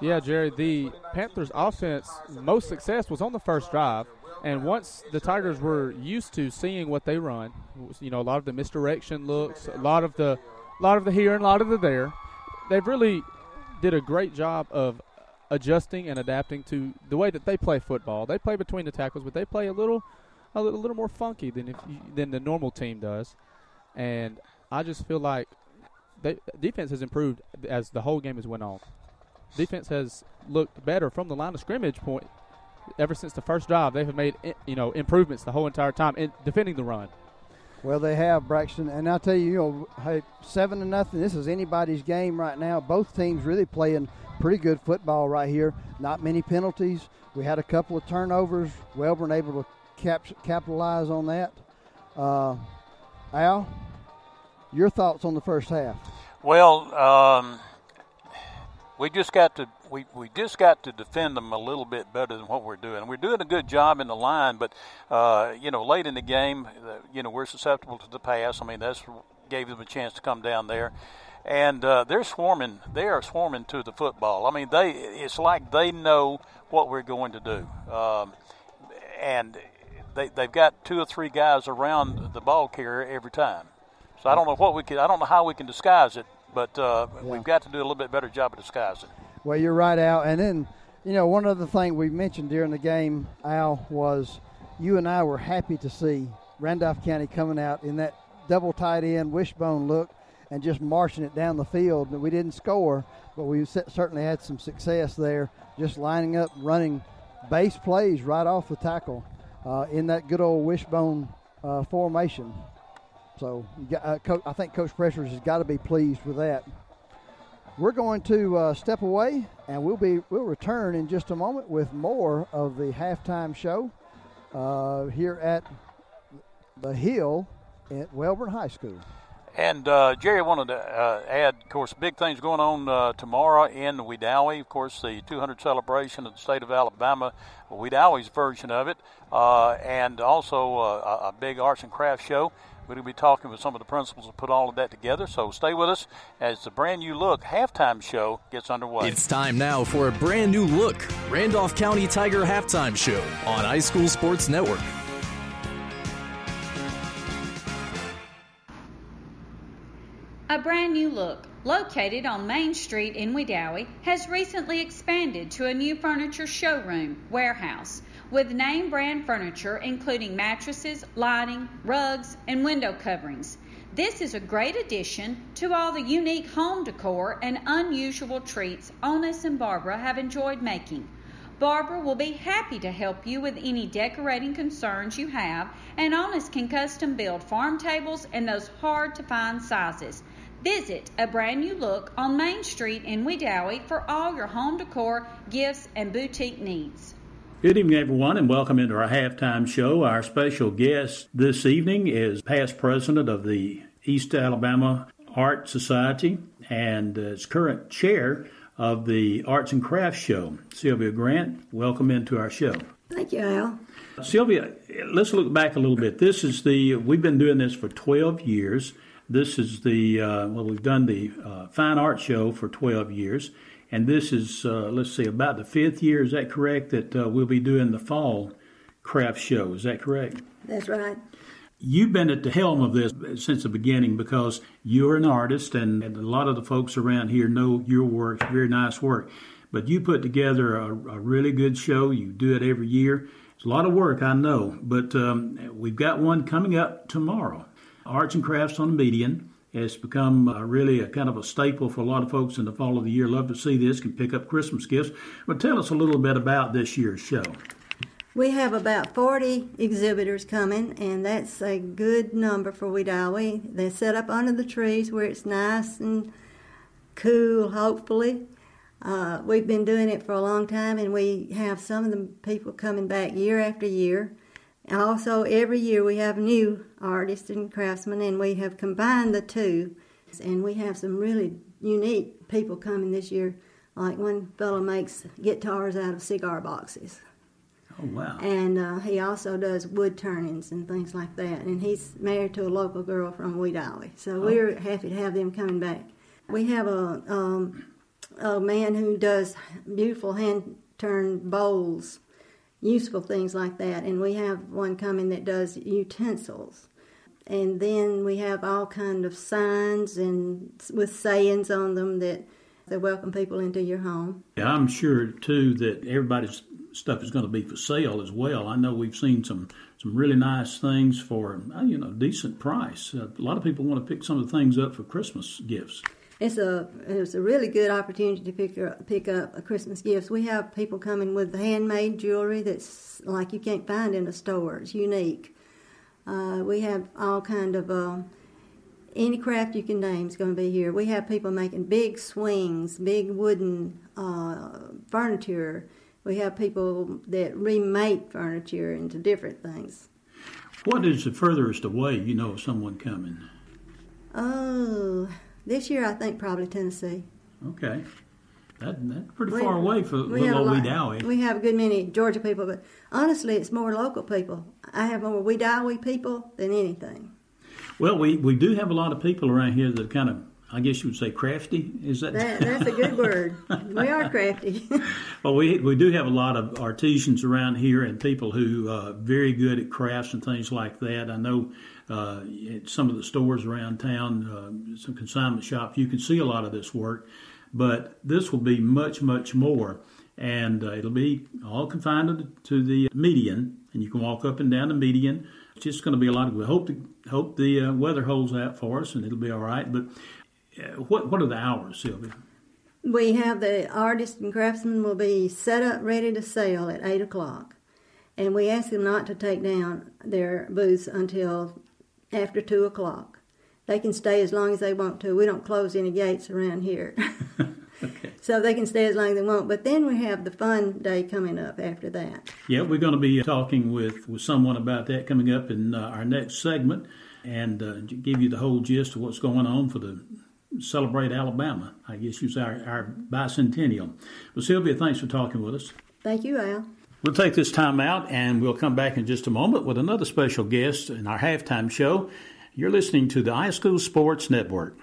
Yeah, Jerry, the Panthers' offense, most success was on the first drive. And once the Tigers were used to seeing what they run, you know, a lot of the misdirection looks, a lot of the, a lot of the here and a lot of the there, they've really did a great job of adjusting and adapting to the way that they play football. They play between the tackles, but they play a little, a little, a little more funky than if you, than the normal team does. And I just feel like they, defense has improved as the whole game has went on defense has looked better from the line of scrimmage point ever since the first drive. They have made you know improvements the whole entire time in defending the run. Well, they have Braxton, and I'll tell you, you know, hey, seven to nothing. This is anybody's game right now. Both teams really playing pretty good football right here. Not many penalties. We had a couple of turnovers. Wellborn able to cap- capitalize on that. Uh, Al, your thoughts on the first half? Well. Um we just got to we, we just got to defend them a little bit better than what we're doing. We're doing a good job in the line, but uh, you know, late in the game, uh, you know, we're susceptible to the pass. I mean, that's gave them a chance to come down there, and uh, they're swarming. They are swarming to the football. I mean, they it's like they know what we're going to do, um, and they they've got two or three guys around the ball carrier every time. So I don't know what we can. I don't know how we can disguise it but uh, yeah. we've got to do a little bit better job of disguising. Well, you're right, Al. And then, you know, one other thing we mentioned during the game, Al, was you and I were happy to see Randolph County coming out in that double tight end wishbone look and just marching it down the field. We didn't score, but we certainly had some success there, just lining up, running base plays right off the tackle uh, in that good old wishbone uh, formation. So uh, I think Coach Prestridge has got to be pleased with that. We're going to uh, step away, and we'll be we'll return in just a moment with more of the halftime show uh, here at the Hill at Wellborn High School. And uh, Jerry wanted to uh, add, of course, big things going on uh, tomorrow in Wedowee. Of course, the 200 celebration of the state of Alabama, Wedowee's version of it, uh, and also uh, a big arts and crafts show. We're going to be talking with some of the principals to put all of that together. So stay with us as the brand new look halftime show gets underway. It's time now for a brand new look Randolph County Tiger halftime show on iSchool Sports Network. A brand new look, located on Main Street in Wedowee, has recently expanded to a new furniture showroom warehouse with name brand furniture including mattresses, lighting, rugs, and window coverings. This is a great addition to all the unique home decor and unusual treats Onis and Barbara have enjoyed making. Barbara will be happy to help you with any decorating concerns you have, and Onis can custom build farm tables in those hard to find sizes. Visit a brand new look on Main Street in Wedowee for all your home decor, gifts, and boutique needs. Good evening, everyone, and welcome into our halftime show. Our special guest this evening is past president of the East Alabama Art Society and is current chair of the Arts and Crafts Show. Sylvia Grant, welcome into our show. Thank you, Al. Sylvia, let's look back a little bit. This is the, we've been doing this for 12 years. This is the, uh, well, we've done the uh, Fine Art Show for 12 years. And this is, uh, let's see, about the fifth year. Is that correct? That uh, we'll be doing the Fall Craft Show. Is that correct? That's right. You've been at the helm of this since the beginning because you're an artist, and, and a lot of the folks around here know your work. Very nice work. But you put together a, a really good show. You do it every year. It's a lot of work, I know, but um, we've got one coming up tomorrow. Arts and crafts on the median. It's become uh, really a kind of a staple for a lot of folks in the fall of the year. Love to see this, can pick up Christmas gifts. But tell us a little bit about this year's show. We have about 40 exhibitors coming, and that's a good number for Wedowee. They set up under the trees where it's nice and cool, hopefully. Uh, we've been doing it for a long time, and we have some of the people coming back year after year. Also, every year we have new artists and craftsmen, and we have combined the two. And we have some really unique people coming this year. Like one fellow makes guitars out of cigar boxes. Oh, wow. And uh, he also does wood turnings and things like that. And he's married to a local girl from Wedowee. So oh. we're happy to have them coming back. We have a, um, a man who does beautiful hand turned bowls useful things like that. And we have one coming that does utensils. And then we have all kind of signs and with sayings on them that they welcome people into your home. Yeah, I'm sure too that everybody's stuff is going to be for sale as well. I know we've seen some some really nice things for you know decent price. Uh, a lot of people want to pick some of the things up for Christmas gifts it's a it's a really good opportunity to pick up, pick up a Christmas gifts. We have people coming with handmade jewelry that's like you can't find in a store. It's unique. Uh, we have all kind of uh, any craft you can name is going to be here. We have people making big swings, big wooden uh, furniture. We have people that remake furniture into different things. What is the furthest away you know of someone coming? Oh, this year, I think probably Tennessee. Okay. That, that's pretty we, far away for little old Wedowee. We have a good many Georgia people, but honestly, it's more local people. I have more Wedowee people than anything. Well, we, we do have a lot of people around here that kind of, I guess you would say, crafty. Is that? that that's a good word. we are crafty. well, we we do have a lot of artisans around here and people who uh, very good at crafts and things like that. I know uh, some of the stores around town, uh, some consignment shops, you can see a lot of this work. But this will be much, much more. And uh, it'll be all confined to the, median, and you can walk up and down the median. It's just going to be a lot of. We hope the hope the uh, weather holds out for us, and it'll be all right. But what what are the hours, Sylvia? We have the artists and craftsmen will be set up ready to sell at eight o'clock, and we ask them not to take down their booths until after two o'clock. They can stay as long as they want to. We don't close any gates around here. okay. So they can stay as long as they want. But then we have the fun day coming up after that. Yeah, we're going to be talking with, with someone about that coming up in uh, our next segment and uh, give you the whole gist of what's going on for the Celebrate Alabama. I guess it's our, our bicentennial. Well, Sylvia, thanks for talking with us. Thank you, Al. We'll take this time out and we'll come back in just a moment with another special guest in our halftime show. You're listening to the iSchool Sports Network.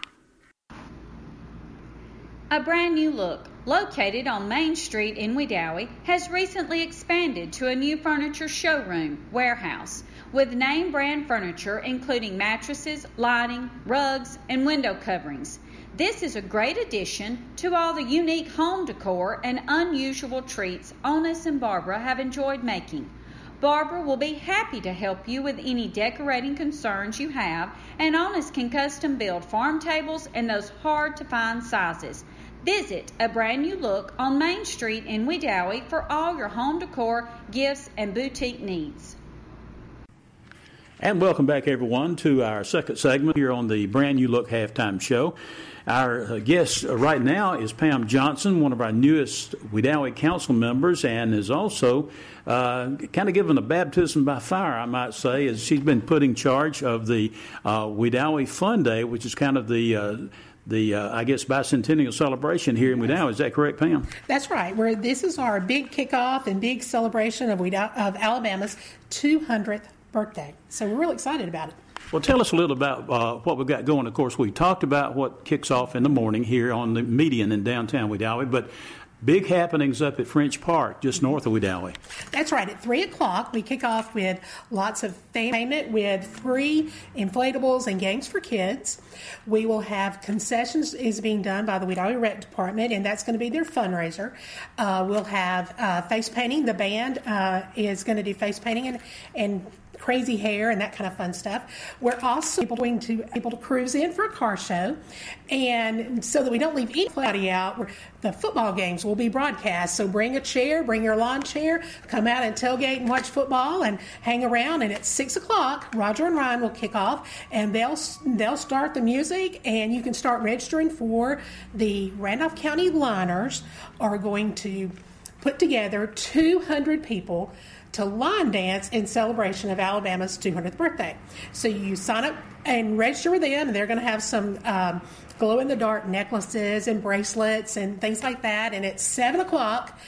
A brand new look, located on Main Street in Wedowee, has recently expanded to a new furniture showroom warehouse with name brand furniture including mattresses, lighting, rugs, and window coverings. This is a great addition to all the unique home decor and unusual treats Onis and Barbara have enjoyed making. Barbara will be happy to help you with any decorating concerns you have, and Onis can custom build farm tables in those hard to find sizes. Visit a brand new look on Main Street in Wedowee for all your home decor, gifts, and boutique needs. And welcome back, everyone, to our second segment here on the brand new look halftime show. Our uh, guest right now is Pam Johnson, one of our newest Wedowee Council members, and is also uh, kind of given a baptism by fire, I might say, as she's been put in charge of the uh, Wedowee Fun Day, which is kind of the uh, the uh, I guess bicentennial celebration here in Wedowee. Is that correct, Pam? That's right. Where this is our big kickoff and big celebration of Wedow- of Alabama's 200th birthday. So we're really excited about it. Well, tell us a little about uh, what we've got going. Of course, we talked about what kicks off in the morning here on the median in downtown Wedowee, but big happenings up at French Park, just north of Wedowee. That's right. At 3 o'clock, we kick off with lots of payment with free inflatables and games for kids. We will have concessions is being done by the Wedowee Rec Department, and that's going to be their fundraiser. Uh, we'll have uh, face painting. The band uh, is going to do face painting and, and crazy hair and that kind of fun stuff. We're also going to able to cruise in for a car show, and so that we don't leave anybody out, the football games will be broadcast. So bring a chair, bring your lawn chair, come out and tailgate and watch football and hang around. And at six o'clock, Roger and Ryan will kick off, and they'll they'll start the music, and you can start registering for the Randolph County Liners are going to put together 200 people to line dance in celebration of Alabama's 200th birthday. So you sign up and register with them, and they're going to have some um, glow in the dark necklaces and bracelets and things like that. And at 7 o'clock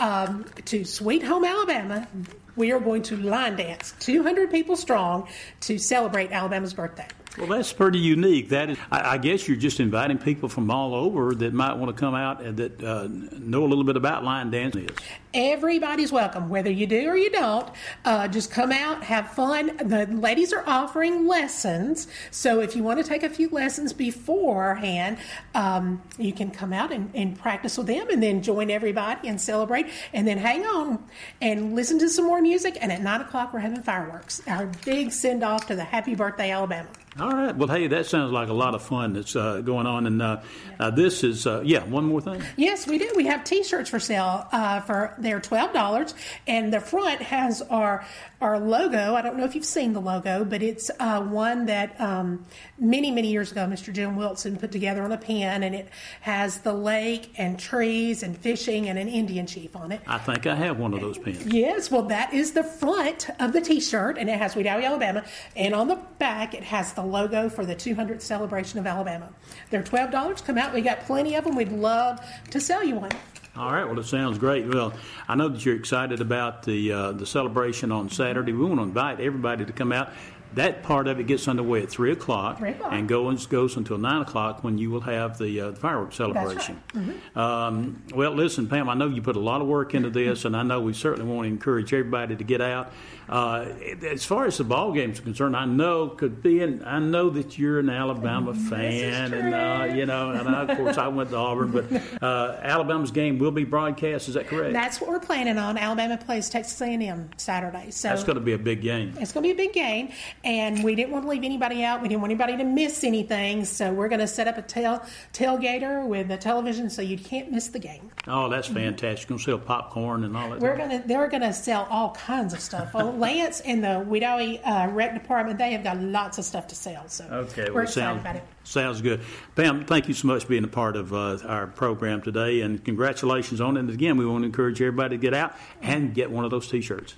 um, to Sweet Home, Alabama, we are going to line dance 200 people strong to celebrate Alabama's birthday. Well, that's pretty unique. That is, I, I, guess you're just inviting people from all over that might want to come out and that uh, know a little bit about line dancing. Everybody's welcome, whether you do or you don't. Uh, just come out, have fun. The ladies are offering lessons, so if you want to take a few lessons beforehand, um, you can come out and, and practice with them, and then join everybody and celebrate, and then hang on and listen to some more music. And at nine o'clock, we're having fireworks. Our big send off to the Happy Birthday Alabama. All right. Well, hey, that sounds like a lot of fun that's uh, going on. And uh, uh, this is, uh, yeah, one more thing. Yes, we do. We have T-shirts for sale. Uh, for they're twelve dollars, and the front has our our logo. I don't know if you've seen the logo, but it's uh, one that um, many, many years ago, Mr. Jim Wilson put together on a pen, and it has the lake and trees and fishing and an Indian chief on it. I think I have one of those pens. Yes, well, that is the front of the T-shirt, and it has Wedowee, Alabama, and on the back it has the logo for the 200th celebration of Alabama. They're twelve dollars. Come out. We got plenty of them. We'd love to sell you one. All right. Well, it sounds great. Well, I know that you're excited about the uh, the celebration on Saturday. We want to invite everybody to come out. That part of it gets underway at three o'clock, 3 o'clock. and goes goes until nine o'clock when you will have the, uh, fireworks celebration. Right. Mm-hmm. Um, well, listen, Pam, I know you put a lot of work into this, and I know we certainly want to encourage everybody to get out. Uh, as far as the ball games are concerned, I know could be, and I know that you're an Alabama fan, and uh, you know, and I, of course I went to Auburn, but uh, Alabama's game will be broadcast. Is that correct? That's what we're planning on. Alabama plays Texas A&M Saturday, so that's going to be a big game. It's going to be a big game, and we didn't want to leave anybody out. We didn't want anybody to miss anything, so we're going to set up a tail tailgater with a television so you can't miss the game. Oh, that's fantastic! You're going to sell popcorn and all that. We're going to they're going to sell all kinds of stuff. Well, Lance and the Wedowee uh, Rec Department they have got lots of stuff to sell. So okay, we're well, excited sounds, about it. Sounds good, Pam. Thank you so much for being a part of uh, our program today, and congratulations on it. And again, we want to encourage everybody to get out and get one of those T-shirts.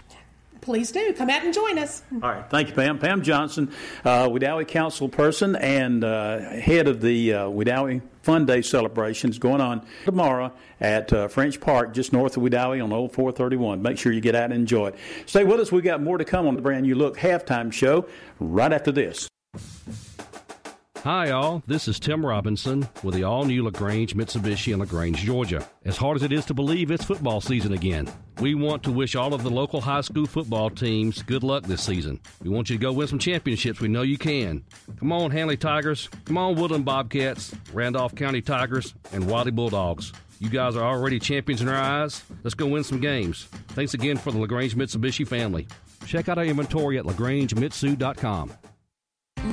Please do come out and join us. All right, thank you, Pam. Pam Johnson, uh, Wedowee council person and uh, head of the uh, Wedowee Fun Day celebrations going on tomorrow at uh, French Park, just north of Wedowee on Old 431. Make sure you get out and enjoy it. Stay with us. We've got more to come on the brand new look halftime show right after this. Hi, all. This is Tim Robinson with the all new LaGrange Mitsubishi in LaGrange, Georgia. As hard as it is to believe, it's football season again. We want to wish all of the local high school football teams good luck this season. We want you to go win some championships. We know you can. Come on, Handley Tigers. Come on, Woodland Bobcats, Randolph County Tigers, and Wadley Bulldogs. You guys are already champions in our eyes. Let's go win some games. Thanks again for the LaGrange Mitsubishi family. Check out our inventory at lagrangemitsu.com.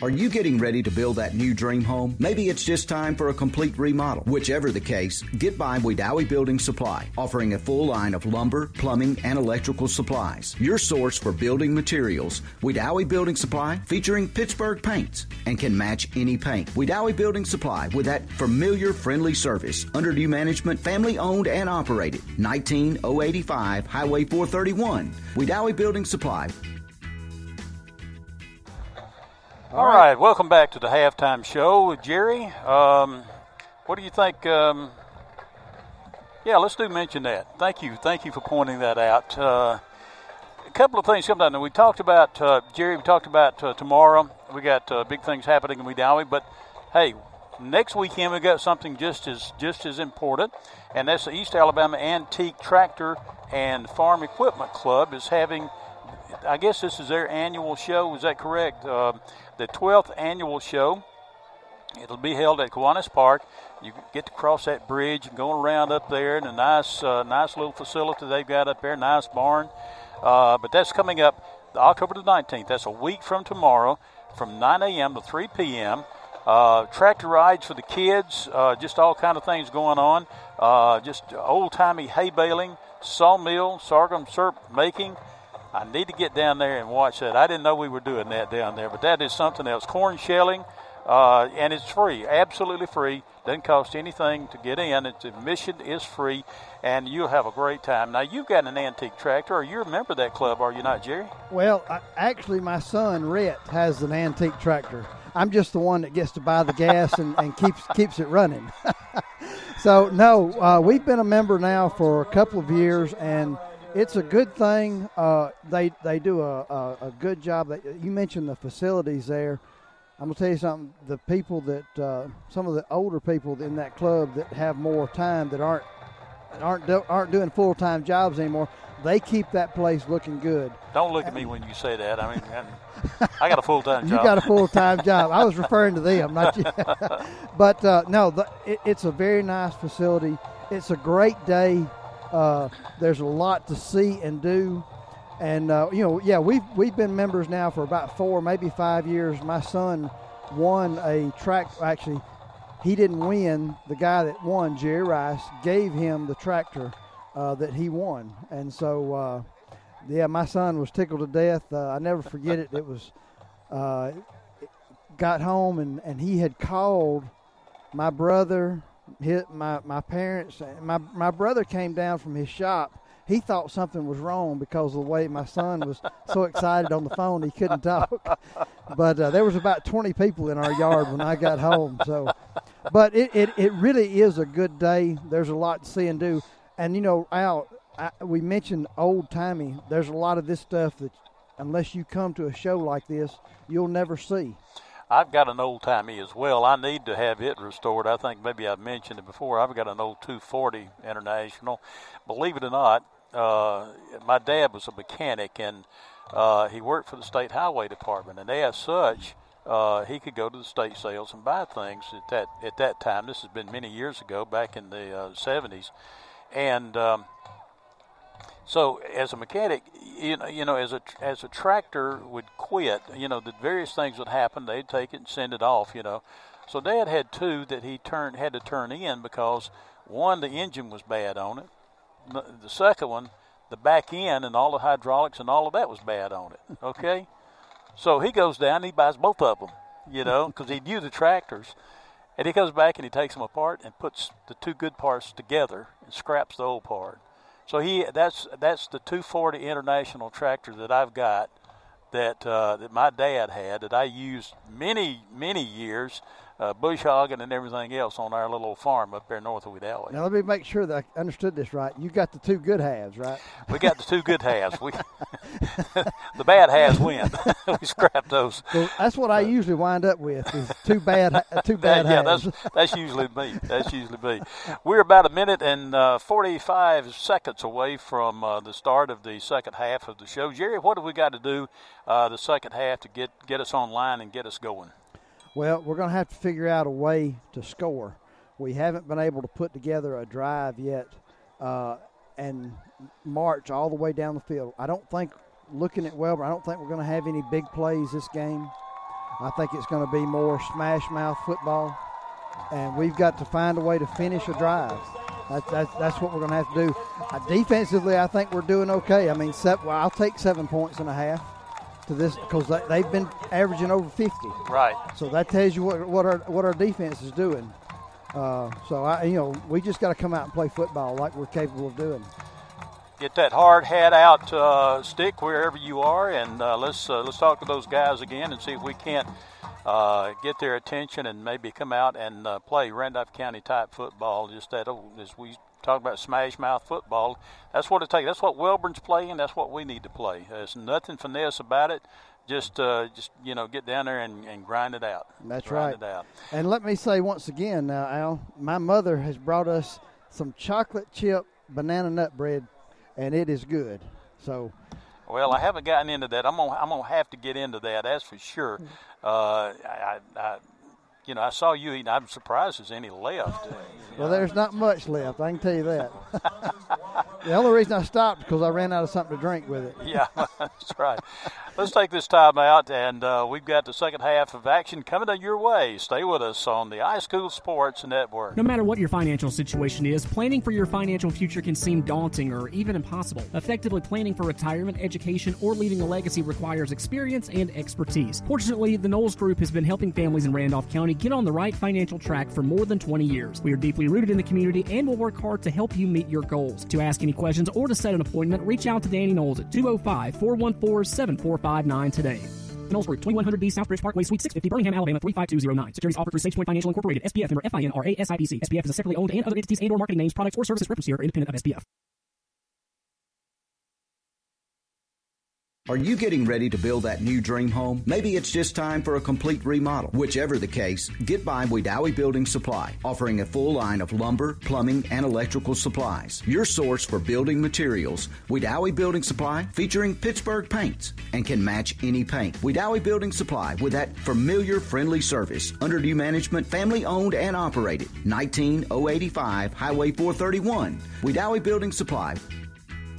Are you getting ready to build that new dream home? Maybe it's just time for a complete remodel. Whichever the case, get by Wedowee Building Supply, offering a full line of lumber, plumbing, and electrical supplies. Your source for building materials, Wedowee Building Supply, featuring Pittsburgh paints and can match any paint. Wedowee Building Supply with that familiar, friendly service. Under new management, family owned and operated. 19085 Highway 431. Wedowee Building Supply. All right, welcome back to the halftime show, with Jerry. Um, what do you think? Um, yeah, let's do mention that. Thank you, thank you for pointing that out. Uh, a couple of things come down. We talked about uh, Jerry. We talked about uh, tomorrow. We got uh, big things happening in Wedowee, but hey, next weekend we got something just as just as important, and that's the East Alabama Antique Tractor and Farm Equipment Club is having. I guess this is their annual show. Is that correct? The 12th annual show. It'll be held at Kiwanis Park. You get to cross that bridge and go around up there in a nice, uh, nice little facility they've got up there, nice barn. Uh, but that's coming up October the 19th. That's a week from tomorrow, from 9 a.m. to 3 p.m. Uh, tractor rides for the kids, uh, just all kind of things going on. Uh, just old timey hay baling, sawmill, sorghum syrup making. I need to get down there and watch that. I didn't know we were doing that down there, but that is something else. Corn shelling, uh, and it's free, absolutely free. Doesn't cost anything to get in. Its admission is free, and you'll have a great time. Now you've got an antique tractor, or you're a member of that club, are you not, Jerry? Well, I, actually, my son Rhett has an antique tractor. I'm just the one that gets to buy the gas and, and keeps keeps it running. so no, uh, we've been a member now for a couple of years, and it's a good thing. Uh, they they do a, a, a good job. You mentioned the facilities there. I'm gonna tell you something. The people that uh, some of the older people in that club that have more time that aren't aren't do, aren't doing full time jobs anymore. They keep that place looking good. Don't look at me when you say that. I mean, I got a full time job. You got a full time job. I was referring to them, not you. but uh, no, the, it, it's a very nice facility. It's a great day uh, there's a lot to see and do, and uh, you know, yeah, we've we've been members now for about four, maybe five years. My son won a track. Actually, he didn't win. The guy that won, Jerry Rice, gave him the tractor uh, that he won, and so uh, yeah, my son was tickled to death. Uh, I never forget it. It was uh, got home and and he had called my brother hit my my parents my my brother came down from his shop. He thought something was wrong because of the way my son was so excited on the phone he couldn't talk. But uh, there was about 20 people in our yard when i got home so. But it, it, it really is a good day. There's a lot to see and do. And you know al I, we mentioned old timey. There's a lot of this stuff that unless you come to a show like this you'll never see I've got an old timey as well. I need to have it restored. I think maybe I've mentioned it before. I've got an old 240 International. Believe it or not, uh, my dad was a mechanic and uh, he worked for the state highway department, and as such, uh, he could go to the state sales and buy things at that at that time. This has been many years ago, back in the uh, 70s, and um, so as a mechanic, you know, you know, as a as a tractor would quit, you know, the various things would happen. They'd take it and send it off, you know. So Dad had two that he turned had to turn in because one, the engine was bad on it. The second one, the back end and all the hydraulics and all of that was bad on it. Okay, so he goes down, he buys both of them. you know, because he knew the tractors. And he comes back and he takes them apart and puts the two good parts together and scraps the old part. So he that's that's the 240 International tractor that I've got that uh, that my dad had that I used many many years uh, bush hogging and everything else on our little farm up there north of Wedowee. Now let me make sure that I understood this right. You got the two good halves, right? We got the two good halves. We the bad halves win. we scrap those. Well, that's what I usually wind up with is two bad two bad yeah, halves. that's that's usually me. That's usually me. We're about a minute and uh, 45 seconds away from uh, the start of the second half of the show. Jerry, what have we got to do uh, the second half to get get us online and get us going? Well, we're going to have to figure out a way to score. We haven't been able to put together a drive yet uh, and march all the way down the field. I don't think, looking at Wellborn, I don't think we're going to have any big plays this game. I think it's going to be more smash mouth football, and we've got to find a way to finish a drive. That's, that's, that's what we're going to have to do. Uh, defensively, I think we're doing okay. I mean, seven, well, I'll take seven points and a half to this because they, have been averaging over 50. Right. So that tells you what, what our what our defense is doing. Uh, so I, you know, we just got to come out and play football like we're capable of doing. Get that hard hat out, uh, stick wherever you are, and uh, let's uh, let's talk to those guys again and see if we can't uh, get their attention and maybe come out and uh, play Randolph County type football. Just that oh, as we talk about smash mouth football. That's what it takes. That's what Wellborn's playing. That's what we need to play. There's nothing finesse about it. Just, uh, just you know, get down there and, and grind it out. That's grind right. It out. And let me say once again, now, Al, my mother has brought us some chocolate chip banana nut bread, and it is good. So. Well, I haven't gotten into that. I'm gonna, I'm gonna have to get into that. That's for sure. Uh, I, I, you know, I saw you eating. I'm surprised there's any left. Well, there's not much left. I can tell you that. the only reason I stopped because I ran out of something to drink with it. Yeah, that's right. Let's take this time out, and uh, we've got the second half of action coming your way. Stay with us on the iSchool Sports Network. No matter what your financial situation is, planning for your financial future can seem daunting or even impossible. Effectively planning for retirement, education, or leaving a legacy requires experience and expertise. Fortunately, the Knowles Group has been helping families in Randolph County get on the right financial track for more than 20 years. We are deeply rooted in the community and will work hard to help you meet your goals. To ask any questions or to set an appointment, reach out to Danny Knowles at 205 414 7459 today. Knowles Group, 2100B Southbridge Parkway, Suite 650, Birmingham, Alabama 35209. Securities offered through SagePoint Financial Incorporated, SPF member FINRA SIPC. SPF is a separately owned and other entities and or marketing names, products, or services referenced here are independent of SPF. Are you getting ready to build that new dream home? Maybe it's just time for a complete remodel. Whichever the case, get by Wedowee Building Supply, offering a full line of lumber, plumbing, and electrical supplies. Your source for building materials. Wedowee Building Supply, featuring Pittsburgh paints, and can match any paint. Wedowee Building Supply, with that familiar, friendly service. Under new management, family owned and operated. 19085 Highway 431. Wedowee Building Supply,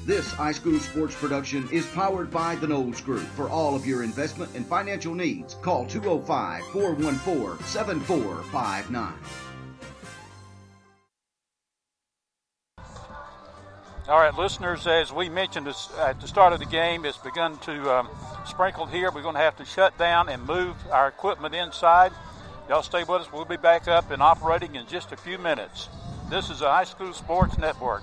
this iSchool Sports production is powered by the Knowles Group. For all of your investment and financial needs, call 205 414 7459. All right, listeners, as we mentioned at the start of the game, it's begun to um, sprinkle here. We're going to have to shut down and move our equipment inside. Y'all stay with us. We'll be back up and operating in just a few minutes. This is the school Sports Network.